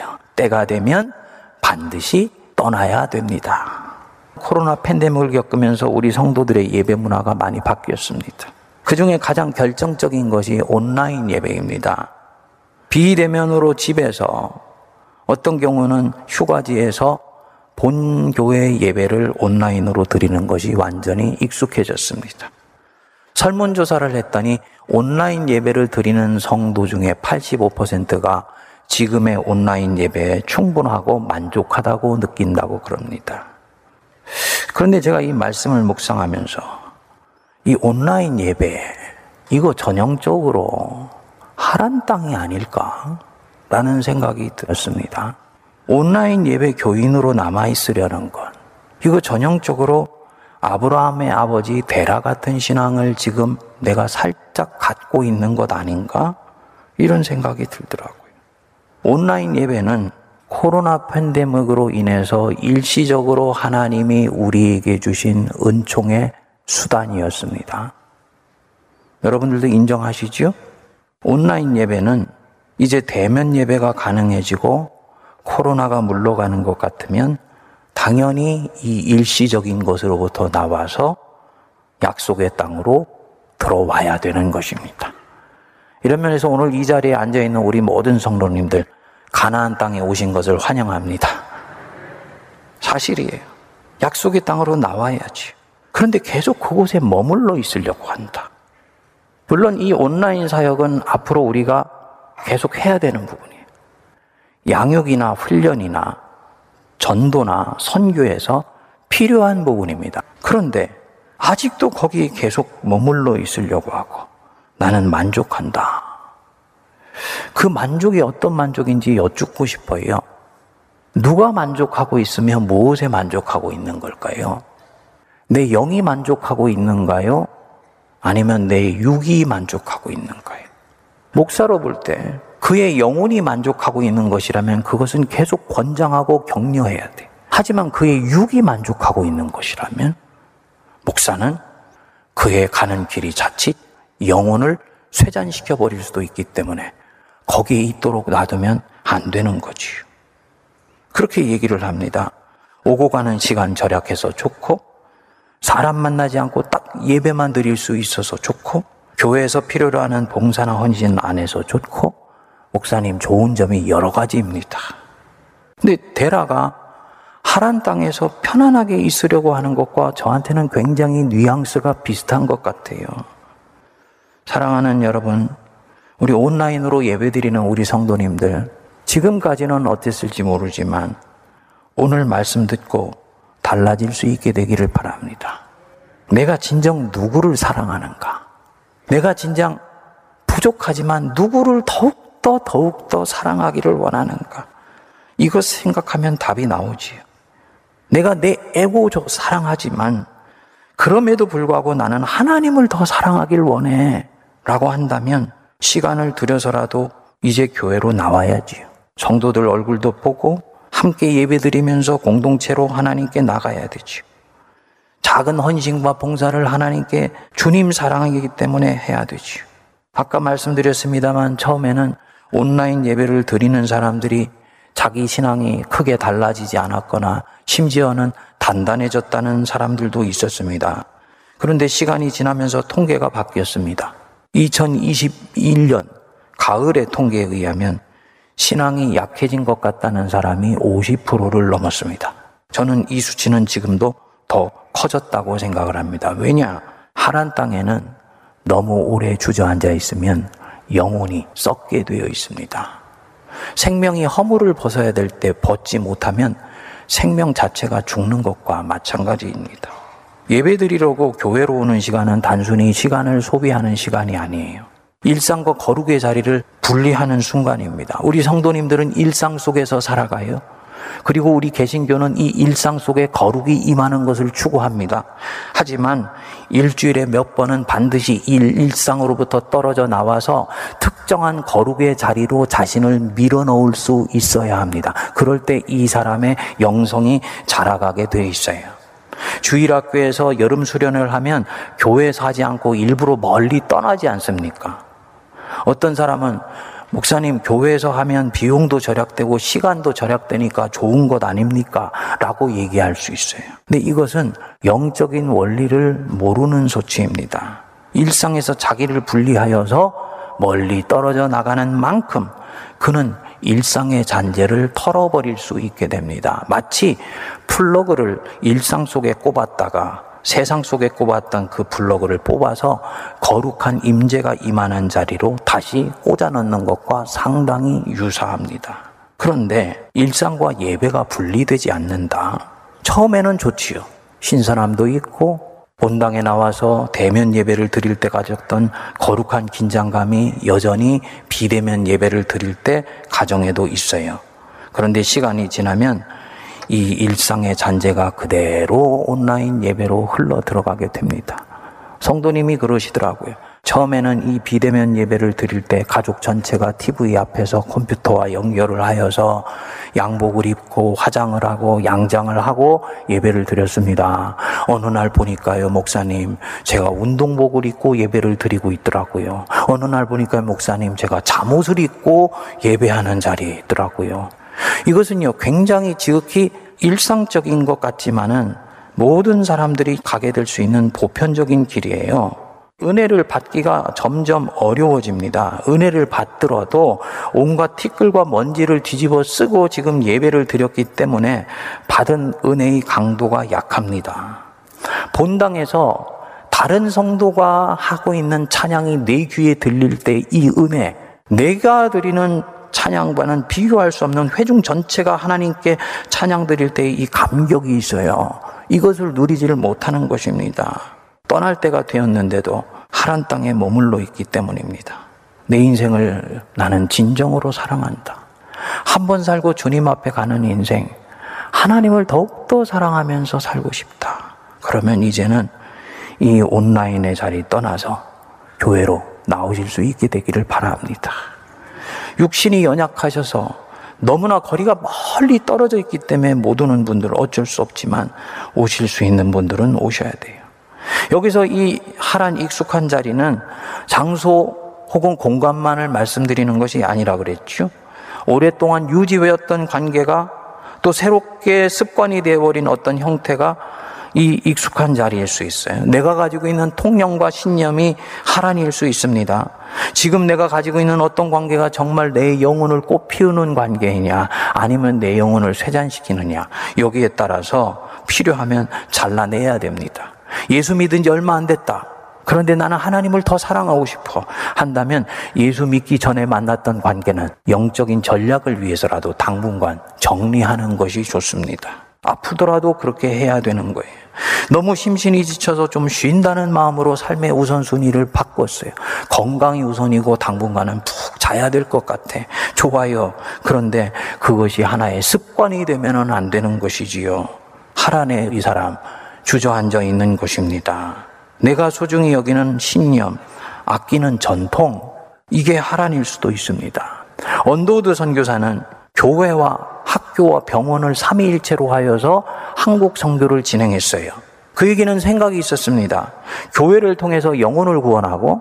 때가 되면 반드시 떠나야 됩니다. 코로나 팬데믹을 겪으면서 우리 성도들의 예배 문화가 많이 바뀌었습니다. 그 중에 가장 결정적인 것이 온라인 예배입니다. 비대면으로 집에서 어떤 경우는 휴가지에서 본 교회 예배를 온라인으로 드리는 것이 완전히 익숙해졌습니다. 설문조사를 했더니 온라인 예배를 드리는 성도 중에 85%가 지금의 온라인 예배에 충분하고 만족하다고 느낀다고 그럽니다. 그런데 제가 이 말씀을 묵상하면서 이 온라인 예배, 이거 전형적으로 하란 땅이 아닐까? 라는 생각이 들었습니다. 온라인 예배 교인으로 남아있으려는 것. 이거 전형적으로 아브라함의 아버지 데라 같은 신앙을 지금 내가 살짝 갖고 있는 것 아닌가? 이런 생각이 들더라고요. 온라인 예배는 코로나 팬데믹으로 인해서 일시적으로 하나님이 우리에게 주신 은총의 수단이었습니다. 여러분들도 인정하시죠? 온라인 예배는 이제 대면 예배가 가능해지고 코로나가 물러가는 것 같으면 당연히 이 일시적인 것으로부터 나와서 약속의 땅으로 들어와야 되는 것입니다. 이런 면에서 오늘 이 자리에 앉아 있는 우리 모든 성도님들 가나안 땅에 오신 것을 환영합니다. 사실이에요. 약속의 땅으로 나와야지. 그런데 계속 그곳에 머물러 있으려고 한다. 물론 이 온라인 사역은 앞으로 우리가 계속 해야 되는 부분이에요. 양육이나 훈련이나 전도나 선교에서 필요한 부분입니다. 그런데 아직도 거기 계속 머물러 있으려고 하고 나는 만족한다. 그 만족이 어떤 만족인지 여쭙고 싶어요. 누가 만족하고 있으면 무엇에 만족하고 있는 걸까요? 내 영이 만족하고 있는가요? 아니면 내 육이 만족하고 있는가요? 목사로 볼 때 그의 영혼이 만족하고 있는 것이라면 그것은 계속 권장하고 격려해야 돼. 하지만 그의 육이 만족하고 있는 것이라면 목사는 그의 가는 길이 자칫 영혼을 쇠잔시켜 버릴 수도 있기 때문에 거기에 있도록 놔두면 안 되는 거지요. 그렇게 얘기를 합니다. 오고 가는 시간 절약해서 좋고, 사람 만나지 않고 딱 예배만 드릴 수 있어서 좋고, 교회에서 필요로 하는 봉사나 헌신 안에서 좋고, 목사님 좋은 점이 여러 가지입니다. 근데 데라가 하란 땅에서 편안하게 있으려고 하는 것과 저한테는 굉장히 뉘앙스가 비슷한 것 같아요. 사랑하는 여러분, 우리 온라인으로 예배드리는 우리 성도님들, 지금까지는 어땠을지 모르지만 오늘 말씀 듣고 달라질 수 있게 되기를 바랍니다. 내가 진정 누구를 사랑하는가? 내가 진정 부족하지만 누구를 더욱더 더욱더 사랑하기를 원하는가? 이것 생각하면 답이 나오지요. 내가 내 에고적 사랑하지만 그럼에도 불구하고 나는 하나님을 더 사랑하길 원해. 라고 한다면 시간을 들여서라도 이제 교회로 나와야지요. 성도들 얼굴도 보고 함께 예배드리면서 공동체로 하나님께 나가야 되죠. 작은 헌신과 봉사를 하나님께 주님 사랑하기 때문에 해야 되죠. 아까 말씀드렸습니다만 처음에는 온라인 예배를 드리는 사람들이 자기 신앙이 크게 달라지지 않았거나 심지어는 단단해졌다는 사람들도 있었습니다. 그런데 시간이 지나면서 통계가 바뀌었습니다. 2021년 가을의 통계에 의하면 신앙이 약해진 것 같다는 사람이 50%를 넘었습니다. 저는 이 수치는 지금도 더 커졌다고 생각을 합니다. 왜냐? 하란 땅에는 너무 오래 주저앉아 있으면 영혼이 썩게 되어 있습니다. 생명이 허물을 벗어야 될 때 벗지 못하면 생명 자체가 죽는 것과 마찬가지입니다. 예배 드리려고 교회로 오는 시간은 단순히 시간을 소비하는 시간이 아니에요. 일상과 거룩의 자리를 분리하는 순간입니다. 우리 성도님들은 일상 속에서 살아가요. 그리고 우리 개신교는 이 일상 속에 거룩이 임하는 것을 추구합니다. 하지만 일주일에 몇 번은 반드시 일, 일상으로부터 떨어져 나와서 특정한 거룩의 자리로 자신을 밀어넣을 수 있어야 합니다. 그럴 때 이 사람의 영성이 자라가게 돼 있어요. 주일학교에서 여름 수련을 하면 교회에서 하지 않고 일부러 멀리 떠나지 않습니까? 어떤 사람은 목사님 교회에서 하면 비용도 절약되고 시간도 절약되니까 좋은 것 아닙니까? 라고 얘기할 수 있어요. 근데 이것은 영적인 원리를 모르는 소치입니다. 일상에서 자기를 분리하여서 멀리 떨어져 나가는 만큼 그는 일상의 잔재를 털어버릴 수 있게 됩니다. 마치 플러그를 일상 속에 꼽았다가 세상 속에 꼽았던 그 플러그를 뽑아서 거룩한 임재가 임하는 자리로 다시 꽂아 넣는 것과 상당히 유사합니다. 그런데 일상과 예배가 분리되지 않는다. 처음에는 좋지요. 신선함도 있고 본당에 나와서 대면 예배를 드릴 때 가졌던 거룩한 긴장감이 여전히 비대면 예배를 드릴 때 가정에도 있어요. 그런데 시간이 지나면 이 일상의 잔재가 그대로 온라인 예배로 흘러 들어가게 됩니다. 성도님이 그러시더라고요. 처음에는 이 비대면 예배를 드릴 때 가족 전체가 TV 앞에서 컴퓨터와 연결을 하여서 양복을 입고 화장을 하고 양장을 하고 예배를 드렸습니다. 어느 날 보니까요, 목사님, 제가 운동복을 입고 예배를 드리고 있더라고요. 어느 날 보니까 목사님, 제가 잠옷을 입고 예배하는 자리에 있더라고요. 이것은요, 굉장히 지극히 일상적인 것 같지만은 모든 사람들이 가게 될 수 있는 보편적인 길이에요. 은혜를 받기가 점점 어려워집니다. 은혜를 받더라도 온갖 티끌과 먼지를 뒤집어 쓰고 지금 예배를 드렸기 때문에 받은 은혜의 강도가 약합니다. 본당에서 다른 성도가 하고 있는 찬양이 내 귀에 들릴 때 이 은혜, 내가 드리는 찬양과는 비교할 수 없는 회중 전체가 하나님께 찬양 드릴 때 이 감격이 있어요. 이것을 누리지를 못하는 것입니다. 떠날 때가 되었는데도 하란 땅에 머물러 있기 때문입니다. 내 인생을 나는 진정으로 사랑한다. 한 번 살고 주님 앞에 가는 인생, 하나님을 더욱더 사랑하면서 살고 싶다. 그러면 이제는 이 온라인의 자리 떠나서 교회로 나오실 수 있게 되기를 바랍니다. 육신이 연약하셔서 너무나 거리가 멀리 떨어져 있기 때문에 못 오는 분들은 어쩔 수 없지만 오실 수 있는 분들은 오셔야 돼요. 여기서 이 하란 익숙한 자리는 장소 혹은 공간만을 말씀드리는 것이 아니라 그랬죠. 오랫동안 유지되었던 관계가 또 새롭게 습관이 되어버린 어떤 형태가 이 익숙한 자리일 수 있어요. 내가 가지고 있는 통념과 신념이 하란일 수 있습니다. 지금 내가 가지고 있는 어떤 관계가 정말 내 영혼을 꽃피우는 관계이냐, 아니면 내 영혼을 쇠잔시키느냐, 여기에 따라서 필요하면 잘라내야 됩니다. 예수 믿은 지 얼마 안 됐다. 그런데 나는 하나님을 더 사랑하고 싶어 한다면 예수 믿기 전에 만났던 관계는 영적인 전략을 위해서라도 당분간 정리하는 것이 좋습니다. 아프더라도 그렇게 해야 되는 거예요. 너무 심신이 지쳐서 좀 쉰다는 마음으로 삶의 우선순위를 바꿨어요. 건강이 우선이고 당분간은 푹 자야 될 것 같아. 좋아요. 그런데 그것이 하나의 습관이 되면은 안 되는 것이지요. 하란의 이 사람 주저앉아 있는 것입니다. 내가 소중히 여기는 신념, 아끼는 전통, 이게 하란일 수도 있습니다. 언더우드 선교사는 교회와 학교와 병원을 삼위일체로 하여서 한국 선교를 진행했어요. 그에게는 생각이 있었습니다. 교회를 통해서 영혼을 구원하고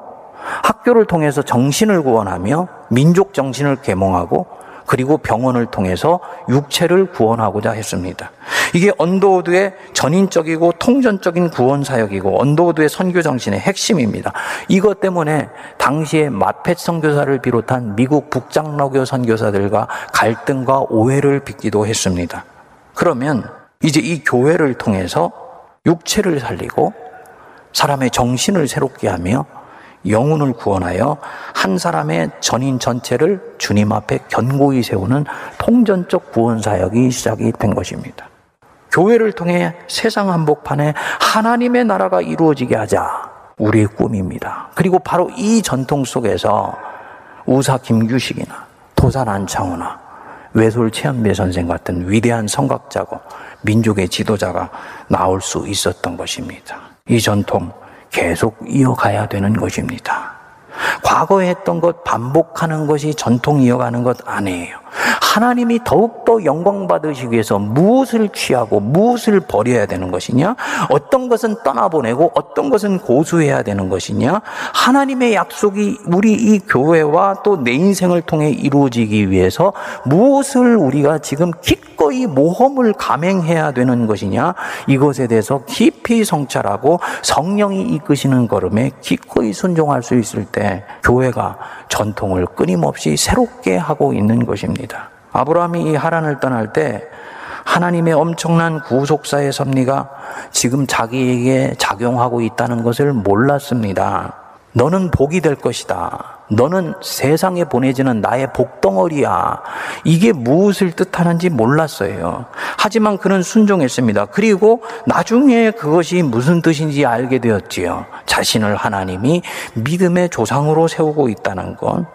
학교를 통해서 정신을 구원하며 민족 정신을 계몽하고 그리고 병원을 통해서 육체를 구원하고자 했습니다. 이게 언더우드의 전인적이고 통전적인 구원 사역이고 언더우드의 선교 정신의 핵심입니다. 이것 때문에 당시에 마펫 선교사를 비롯한 미국 북장로교 선교사들과 갈등과 오해를 빚기도 했습니다. 그러면 이제 이 교회를 통해서 육체를 살리고 사람의 정신을 새롭게 하며 영혼을 구원하여 한 사람의 전인 전체를 주님 앞에 견고히 세우는 통전적 구원 사역이 시작이 된 것입니다. 교회를 통해 세상 한복판에 하나님의 나라가 이루어지게 하자 우리의 꿈입니다. 그리고 바로 이 전통 속에서 우사 김규식이나 도산 안창호나 외솔 최현배 선생 같은 위대한 성각자고 민족의 지도자가 나올 수 있었던 것입니다. 이 전통 계속 이어가야 되는 것입니다. 과거에 했던 것 반복하는 것이 전통 이어가는 것 아니에요. 하나님이 더욱더 영광 받으시기 위해서 무엇을 취하고 무엇을 버려야 되는 것이냐? 어떤 것은 떠나보내고 어떤 것은 고수해야 되는 것이냐? 하나님의 약속이 우리 이 교회와 또 내 인생을 통해 이루어지기 위해서 무엇을 우리가 지금 기꺼이 모험을 감행해야 되는 것이냐? 이것에 대해서 깊이 성찰하고 성령이 이끄시는 걸음에 기꺼이 순종할 수 있을 때 교회가 전통을 끊임없이 새롭게 하고 있는 것입니다. 아브라함이 이 하란을 떠날 때 하나님의 엄청난 구속사의 섭리가 지금 자기에게 작용하고 있다는 것을 몰랐습니다. 너는 복이 될 것이다. 너는 세상에 보내지는 나의 복덩어리야. 이게 무엇을 뜻하는지 몰랐어요. 하지만 그는 순종했습니다. 그리고 나중에 그것이 무슨 뜻인지 알게 되었지요. 자신을 하나님이 믿음의 조상으로 세우고 있다는 건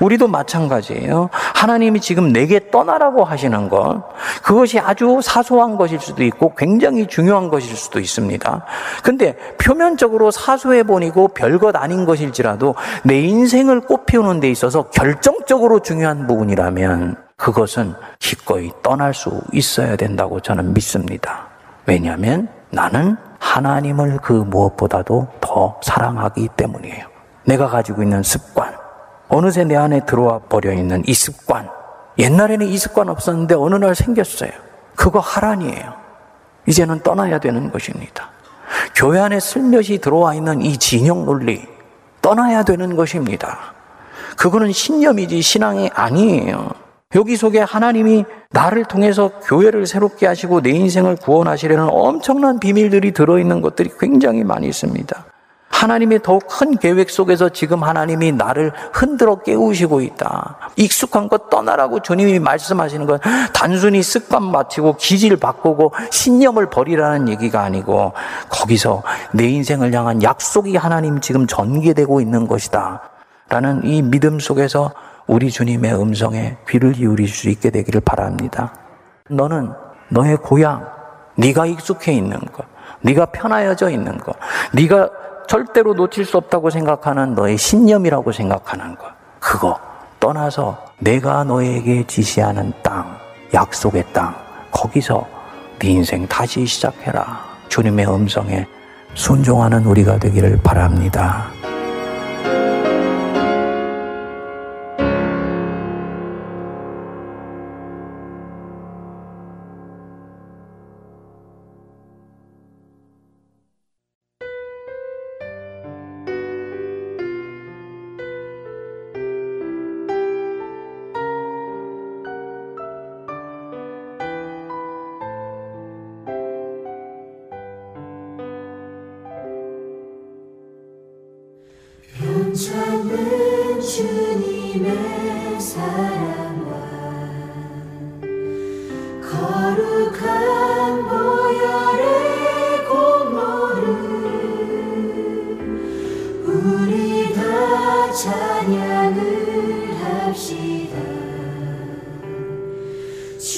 우리도 마찬가지예요. 하나님이 지금 내게 떠나라고 하시는 것, 그것이 아주 사소한 것일 수도 있고 굉장히 중요한 것일 수도 있습니다. 근데 표면적으로 사소해 보이고 별것 아닌 것일지라도 내 인생을 꽃피우는 데 있어서 결정적으로 중요한 부분이라면 그것은 기꺼이 떠날 수 있어야 된다고 저는 믿습니다. 왜냐하면 나는 하나님을 그 무엇보다도 더 사랑하기 때문이에요. 내가 가지고 있는 습관, 어느새 내 안에 들어와 버려 있는 이 습관. 옛날에는 이 습관 없었는데 어느 날 생겼어요. 그거 하란이에요. 이제는 떠나야 되는 것입니다. 교회 안에 슬며시 들어와 있는 이 진영 논리, 떠나야 되는 것입니다. 그거는 신념이지 신앙이 아니에요. 여기 속에 하나님이 나를 통해서 교회를 새롭게 하시고 내 인생을 구원하시려는 엄청난 비밀들이 들어있는 것들이 굉장히 많이 있습니다. 하나님의 더욱 큰 계획 속에서 지금 하나님이 나를 흔들어 깨우시고 있다. 익숙한 것 떠나라고 주님이 말씀하시는 건 단순히 습관 마치고 기질 바꾸고 신념을 버리라는 얘기가 아니고 거기서 내 인생을 향한 약속이 하나님 지금 전개되고 있는 것이다. 라는 이 믿음 속에서 우리 주님의 음성에 귀를 기울일 수 있게 되기를 바랍니다. 너는 너의 고향, 네가 익숙해 있는 것, 네가 편하여져 있는 것, 네가 절대로 놓칠 수 없다고 생각하는 너의 신념이라고 생각하는 것. 그거 떠나서 내가 너에게 지시하는 땅, 약속의 땅, 거기서 네 인생 다시 시작해라. 주님의 음성에 순종하는 우리가 되기를 바랍니다.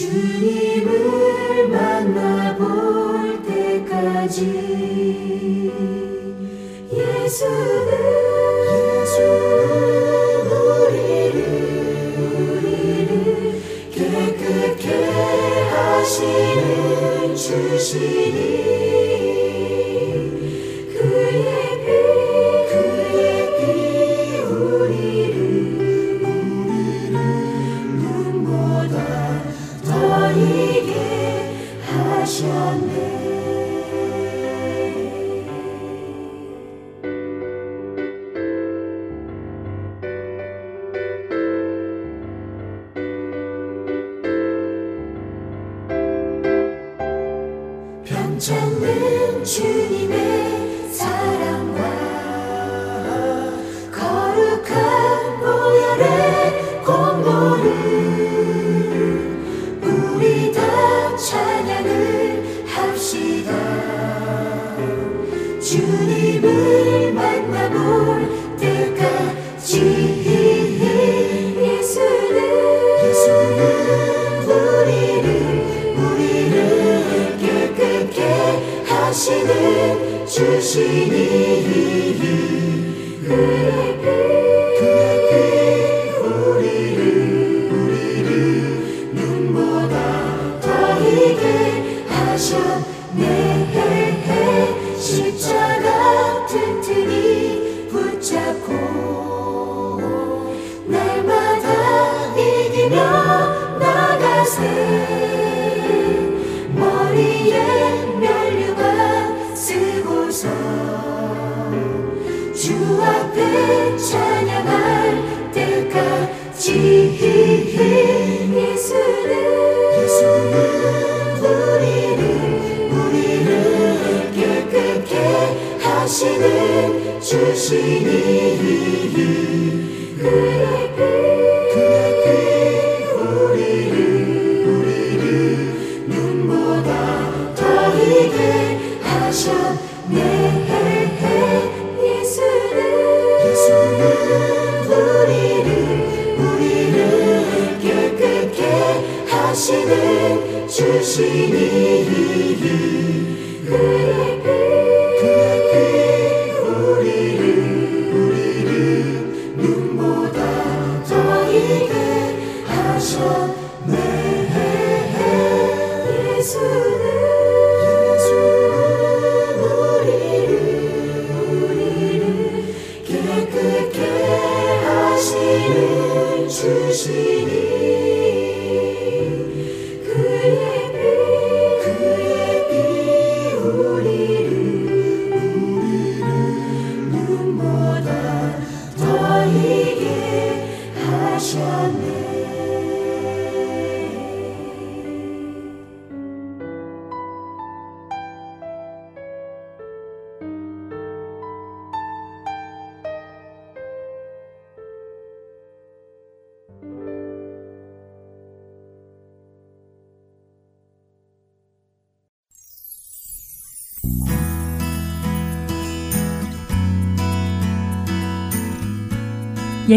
주님을 만나볼 때까지 예수는 하시는 주시니 주시니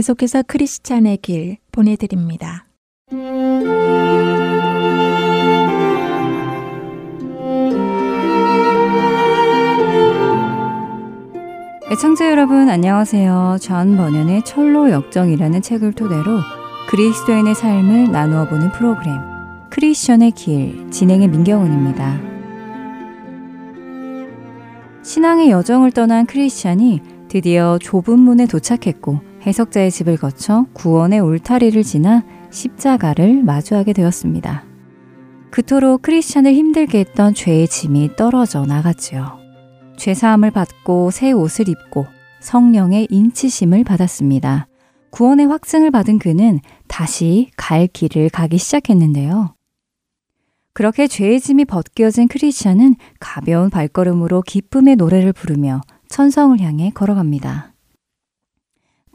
계속해서 크리스찬의 길 보내드립니다. 애청자 여러분 안녕하세요. 존 번연의 천로 역정이라는 책을 토대로 그리스도인의 삶을 나누어 보는 프로그램 크리스천의 길 진행의 민경훈입니다. 신앙의 여정을 떠난 크리스천이 드디어 좁은 문에 도착했고 해석자의 집을 거쳐 구원의 울타리를 지나 십자가를 마주하게 되었습니다. 그토록 크리스천을 힘들게 했던 죄의 짐이 떨어져 나갔지요. 죄사함을 받고 새 옷을 입고 성령의 인치심을 받았습니다. 구원의 확증을 받은 그는 다시 갈 길을 가기 시작했는데요. 그렇게 죄의 짐이 벗겨진 크리스천은 가벼운 발걸음으로 기쁨의 노래를 부르며 천성을 향해 걸어갑니다.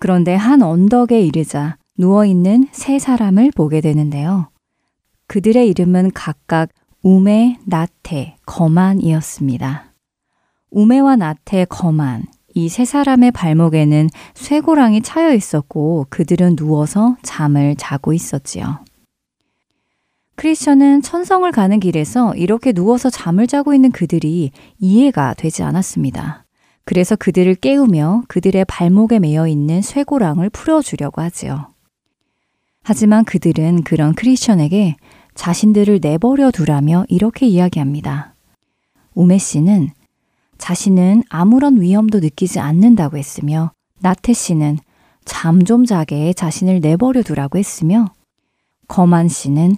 그런데 한 언덕에 이르자 누워있는 세 사람을 보게 되는데요. 그들의 이름은 각각 우메, 나테, 거만이었습니다. 우메와 나테, 거만, 이 세 사람의 발목에는 쇠고랑이 차여 있었고 그들은 누워서 잠을 자고 있었지요. 크리스천은 천성을 가는 길에서 이렇게 누워서 잠을 자고 있는 그들이 이해가 되지 않았습니다. 그래서 그들을 깨우며 그들의 발목에 매여 있는 쇠고랑을 풀어주려고 하지요. 하지만 그들은 그런 크리스천에게 자신들을 내버려 두라며 이렇게 이야기합니다. 우메 씨는 자신은 아무런 위험도 느끼지 않는다고 했으며 나태 씨는 잠 좀 자게 자신을 내버려 두라고 했으며 거만 씨는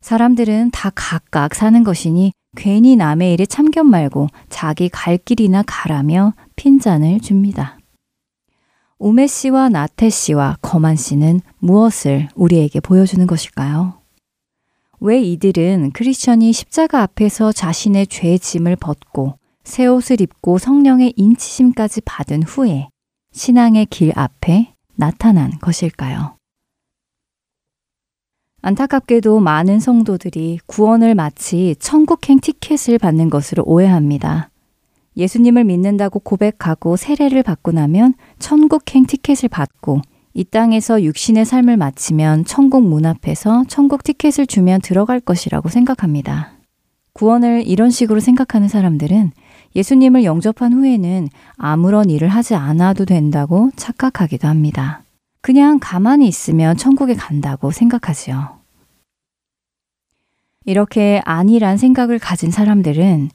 사람들은 다 각각 사는 것이니 괜히 남의 일에 참견 말고 자기 갈 길이나 가라며 핀잔을 줍니다. 우메 씨와 나태 씨와 거만 씨는 무엇을 우리에게 보여주는 것일까요? 왜 이들은 크리스천이 십자가 앞에서 자신의 죄 짐을 벗고 새 옷을 입고 성령의 인치심까지 받은 후에 신앙의 길 앞에 나타난 것일까요? 안타깝게도 많은 성도들이 구원을 마치 천국행 티켓을 받는 것으로 오해합니다. 예수님을 믿는다고 고백하고 세례를 받고 나면 천국행 티켓을 받고 이 땅에서 육신의 삶을 마치면 천국 문 앞에서 천국 티켓을 주면 들어갈 것이라고 생각합니다. 구원을 이런 식으로 생각하는 사람들은 예수님을 영접한 후에는 아무런 일을 하지 않아도 된다고 착각하기도 합니다. 그냥 가만히 있으면 천국에 간다고 생각하지요. 이렇게 아니란 생각을 가진 사람들은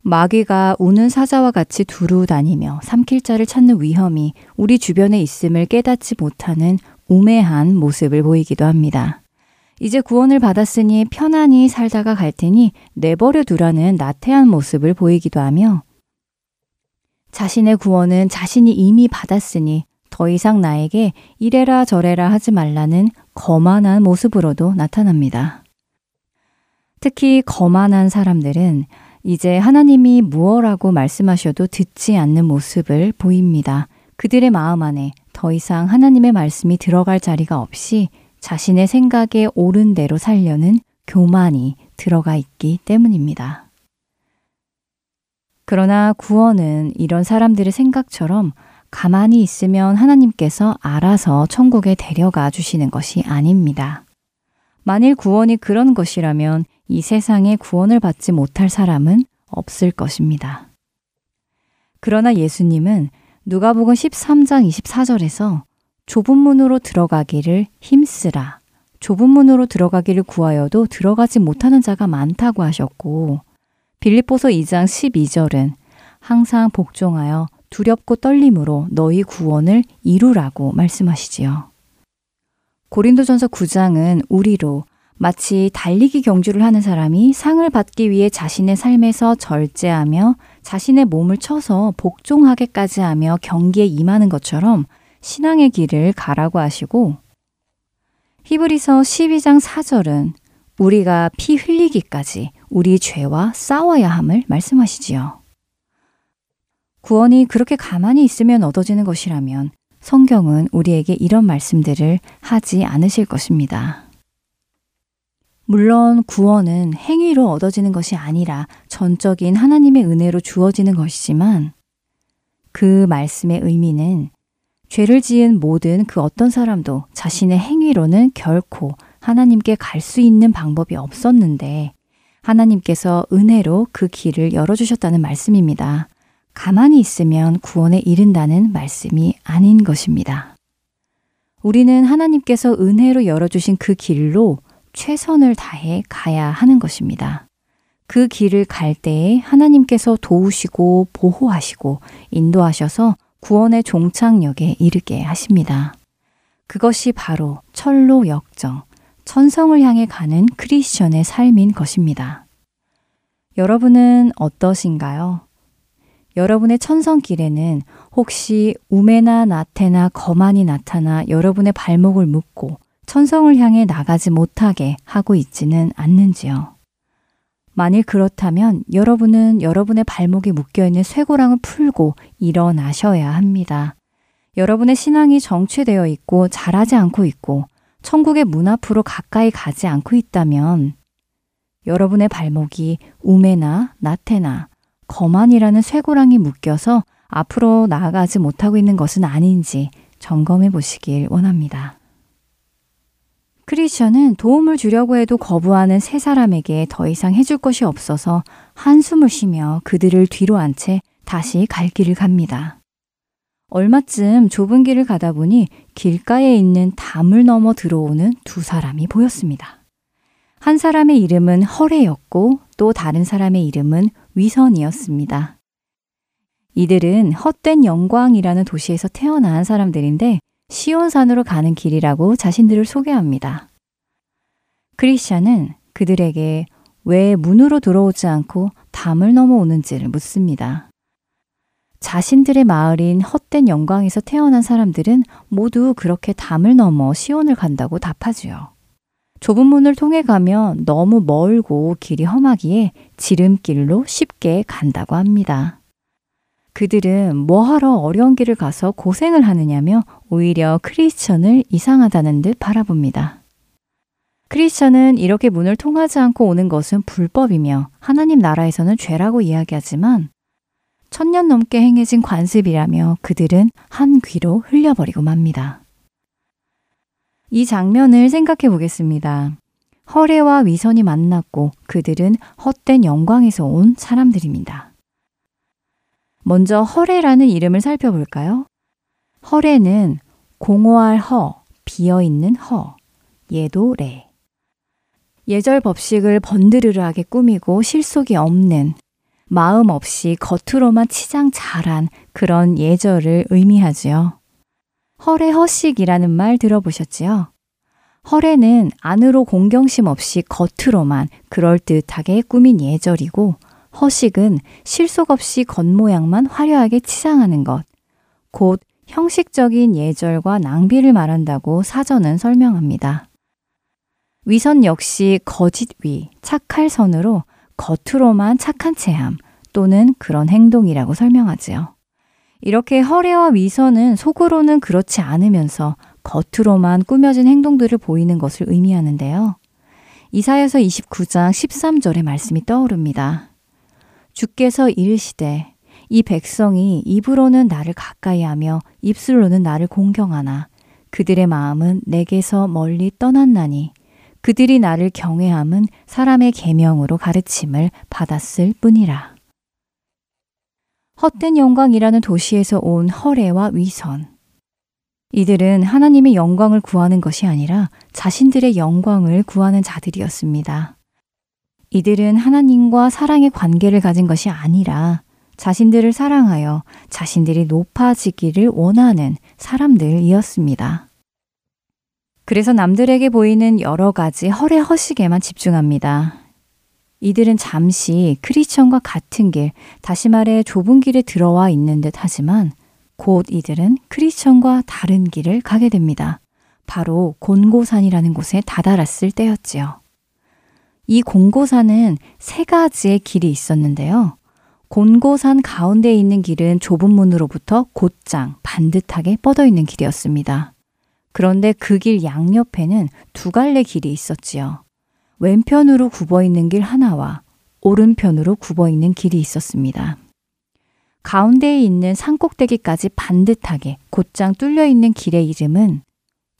마귀가 우는 사자와 같이 두루 다니며 삼킬 자를 찾는 위험이 우리 주변에 있음을 깨닫지 못하는 우매한 모습을 보이기도 합니다. 이제 구원을 받았으니 편안히 살다가 갈 테니 내버려 두라는 나태한 모습을 보이기도 하며 자신의 구원은 자신이 이미 받았으니 더 이상 나에게 이래라 저래라 하지 말라는 거만한 모습으로도 나타납니다. 특히 거만한 사람들은 이제 하나님이 무엇라고 말씀하셔도 듣지 않는 모습을 보입니다. 그들의 마음 안에 더 이상 하나님의 말씀이 들어갈 자리가 없이 자신의 생각에 옳은 대로 살려는 교만이 들어가 있기 때문입니다. 그러나 구원은 이런 사람들의 생각처럼 가만히 있으면 하나님께서 알아서 천국에 데려가 주시는 것이 아닙니다. 만일 구원이 그런 것이라면 이 세상에 구원을 받지 못할 사람은 없을 것입니다. 그러나 예수님은 누가복음 13장 24절에서 좁은 문으로 들어가기를 힘쓰라. 좁은 문으로 들어가기를 구하여도 들어가지 못하는 자가 많다고 하셨고 빌립보서 2장 12절은 항상 복종하여 두렵고 떨림으로 너희 구원을 이루라고 말씀하시지요. 고린도전서 9장은 우리로 마치 달리기 경주를 하는 사람이 상을 받기 위해 자신의 삶에서 절제하며 자신의 몸을 쳐서 복종하게까지 하며 경기에 임하는 것처럼 신앙의 길을 가라고 하시고 히브리서 12장 4절은 우리가 피 흘리기까지 우리 죄와 싸워야 함을 말씀하시지요. 구원이 그렇게 가만히 있으면 얻어지는 것이라면 성경은 우리에게 이런 말씀들을 하지 않으실 것입니다. 물론 구원은 행위로 얻어지는 것이 아니라 전적인 하나님의 은혜로 주어지는 것이지만 그 말씀의 의미는 죄를 지은 모든 그 어떤 사람도 자신의 행위로는 결코 하나님께 갈 수 있는 방법이 없었는데 하나님께서 은혜로 그 길을 열어주셨다는 말씀입니다. 가만히 있으면 구원에 이른다는 말씀이 아닌 것입니다. 우리는 하나님께서 은혜로 열어주신 그 길로 최선을 다해 가야 하는 것입니다. 그 길을 갈 때에 하나님께서 도우시고 보호하시고 인도하셔서 구원의 종착역에 이르게 하십니다. 그것이 바로 철로 역정, 천성을 향해 가는 크리스천의 삶인 것입니다. 여러분은 어떠신가요? 여러분의 천성길에는 혹시 우매나 나태나 거만이 나타나 여러분의 발목을 묶고 천성을 향해 나가지 못하게 하고 있지는 않는지요. 만일 그렇다면 여러분은 여러분의 발목에 묶여있는 쇠고랑을 풀고 일어나셔야 합니다. 여러분의 신앙이 정체되어 있고 자라지 않고 있고 천국의 문 앞으로 가까이 가지 않고 있다면 여러분의 발목이 우매나 나태나 거만이라는 쇠고랑이 묶여서 앞으로 나아가지 못하고 있는 것은 아닌지 점검해 보시길 원합니다. 크리스천은 도움을 주려고 해도 거부하는 세 사람에게 더 이상 해줄 것이 없어서 한숨을 쉬며 그들을 뒤로 한 채 다시 갈 길을 갑니다. 얼마쯤 좁은 길을 가다 보니 길가에 있는 담을 넘어 들어오는 두 사람이 보였습니다. 한 사람의 이름은 허레였고 또 다른 사람의 이름은 위선이었습니다. 이들은 헛된 영광이라는 도시에서 태어난 사람들인데 시온산으로 가는 길이라고 자신들을 소개합니다. 크리스천은 그들에게 왜 문으로 들어오지 않고 담을 넘어오는지를 묻습니다. 자신들의 마을인 헛된 영광에서 태어난 사람들은 모두 그렇게 담을 넘어 시온을 간다고 답하지요. 좁은 문을 통해 가면 너무 멀고 길이 험하기에 지름길로 쉽게 간다고 합니다. 그들은 뭐하러 어려운 길을 가서 고생을 하느냐며 오히려 크리스천을 이상하다는 듯 바라봅니다. 크리스천은 이렇게 문을 통하지 않고 오는 것은 불법이며 하나님 나라에서는 죄라고 이야기하지만 천년 넘게 행해진 관습이라며 그들은 한 귀로 흘려버리고 맙니다. 이 장면을 생각해 보겠습니다. 허례와 위선이 만났고 그들은 헛된 영광에서 온 사람들입니다. 먼저 허례라는 이름을 살펴볼까요? 허례는 공허할 허, 비어있는 허, 예도 래. 예절 법식을 번드르르하게 꾸미고 실속이 없는 마음 없이 겉으로만 치장 잘한 그런 예절을 의미하지요. 허례 허식이라는 말 들어보셨지요? 허례는 안으로 공경심 없이 겉으로만 그럴듯하게 꾸민 예절이고 허식은 실속 없이 겉모양만 화려하게 치장하는 것. 곧 형식적인 예절과 낭비를 말한다고 사전은 설명합니다. 위선 역시 거짓 위, 착할 선으로 겉으로만 착한 체함 또는 그런 행동이라고 설명하지요. 이렇게 허례와 위선은 속으로는 그렇지 않으면서 겉으로만 꾸며진 행동들을 보이는 것을 의미하는데요. 이사야서 29장 13절의 말씀이 떠오릅니다. 주께서 이르시되 이 백성이 입으로는 나를 가까이 하며 입술로는 나를 공경하나 그들의 마음은 내게서 멀리 떠났나니 그들이 나를 경외함은 사람의 계명으로 가르침을 받았을 뿐이라. 헛된 영광이라는 도시에서 온 허례와 위선. 이들은 하나님의 영광을 구하는 것이 아니라 자신들의 영광을 구하는 자들이었습니다. 이들은 하나님과 사랑의 관계를 가진 것이 아니라 자신들을 사랑하여 자신들이 높아지기를 원하는 사람들이었습니다. 그래서 남들에게 보이는 여러 가지 허례 허식에만 집중합니다. 이들은 잠시 크리스천과 같은 길, 다시 말해 좁은 길에 들어와 있는 듯 하지만 곧 이들은 크리스천과 다른 길을 가게 됩니다. 바로 곤고산이라는 곳에 다다랐을 때였지요. 이 곤고산은 세 가지의 길이 있었는데요. 곤고산 가운데 있는 길은 좁은 문으로부터 곧장 반듯하게 뻗어 있는 길이었습니다. 그런데 그 길 양옆에는 두 갈래 길이 있었지요. 왼편으로 굽어 있는 길 하나와 오른편으로 굽어 있는 길이 있었습니다. 가운데에 있는 산꼭대기까지 반듯하게 곧장 뚫려 있는 길의 이름은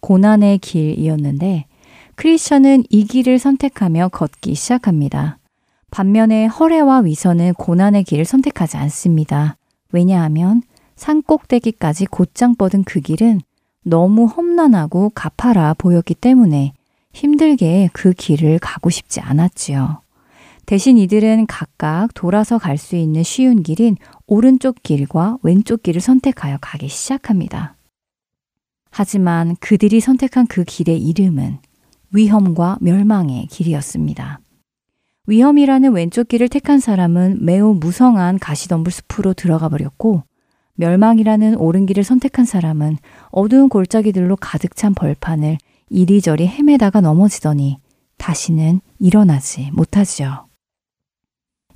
고난의 길이었는데 크리스천은 이 길을 선택하며 걷기 시작합니다. 반면에 허례와 위선은 고난의 길을 선택하지 않습니다. 왜냐하면 산꼭대기까지 곧장 뻗은 그 길은 너무 험난하고 가파라 보였기 때문에 힘들게 그 길을 가고 싶지 않았지요. 대신 이들은 각각 돌아서 갈 수 있는 쉬운 길인 오른쪽 길과 왼쪽 길을 선택하여 가기 시작합니다. 하지만 그들이 선택한 그 길의 이름은 위험과 멸망의 길이었습니다. 위험이라는 왼쪽 길을 택한 사람은 매우 무성한 가시덤불 숲으로 들어가 버렸고, 멸망이라는 오른 길을 선택한 사람은 어두운 골짜기들로 가득 찬 벌판을 이리저리 헤매다가 넘어지더니 다시는 일어나지 못하지요.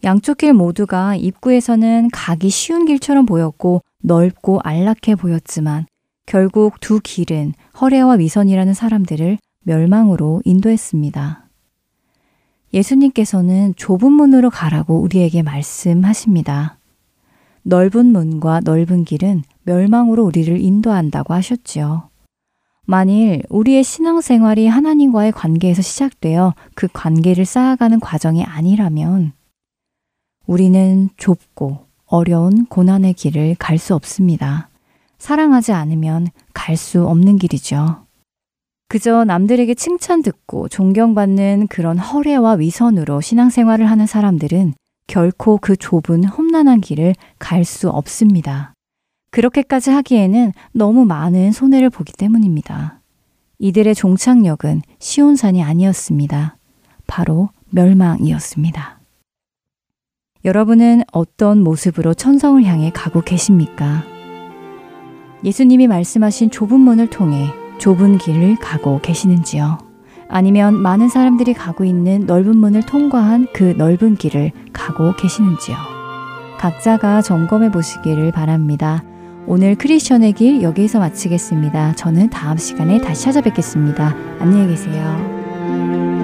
양쪽 길 모두가 입구에서는 가기 쉬운 길처럼 보였고 넓고 안락해 보였지만 결국 두 길은 허례와 위선이라는 사람들을 멸망으로 인도했습니다. 예수님께서는 좁은 문으로 가라고 우리에게 말씀하십니다. 넓은 문과 넓은 길은 멸망으로 우리를 인도한다고 하셨지요. 만일 우리의 신앙생활이 하나님과의 관계에서 시작되어 그 관계를 쌓아가는 과정이 아니라면 우리는 좁고 어려운 고난의 길을 갈 수 없습니다. 사랑하지 않으면 갈 수 없는 길이죠. 그저 남들에게 칭찬 듣고 존경받는 그런 허례와 위선으로 신앙생활을 하는 사람들은 결코 그 좁은 험난한 길을 갈 수 없습니다. 그렇게까지 하기에는 너무 많은 손해를 보기 때문입니다. 이들의 종착역은 시온산이 아니었습니다. 바로 멸망이었습니다. 여러분은 어떤 모습으로 천성을 향해 가고 계십니까? 예수님이 말씀하신 좁은 문을 통해 좁은 길을 가고 계시는지요? 아니면 많은 사람들이 가고 있는 넓은 문을 통과한 그 넓은 길을 가고 계시는지요? 각자가 점검해 보시기를 바랍니다. 오늘 크리스천의 길 여기에서 마치겠습니다. 저는 다음 시간에 다시 찾아뵙겠습니다. 안녕히 계세요.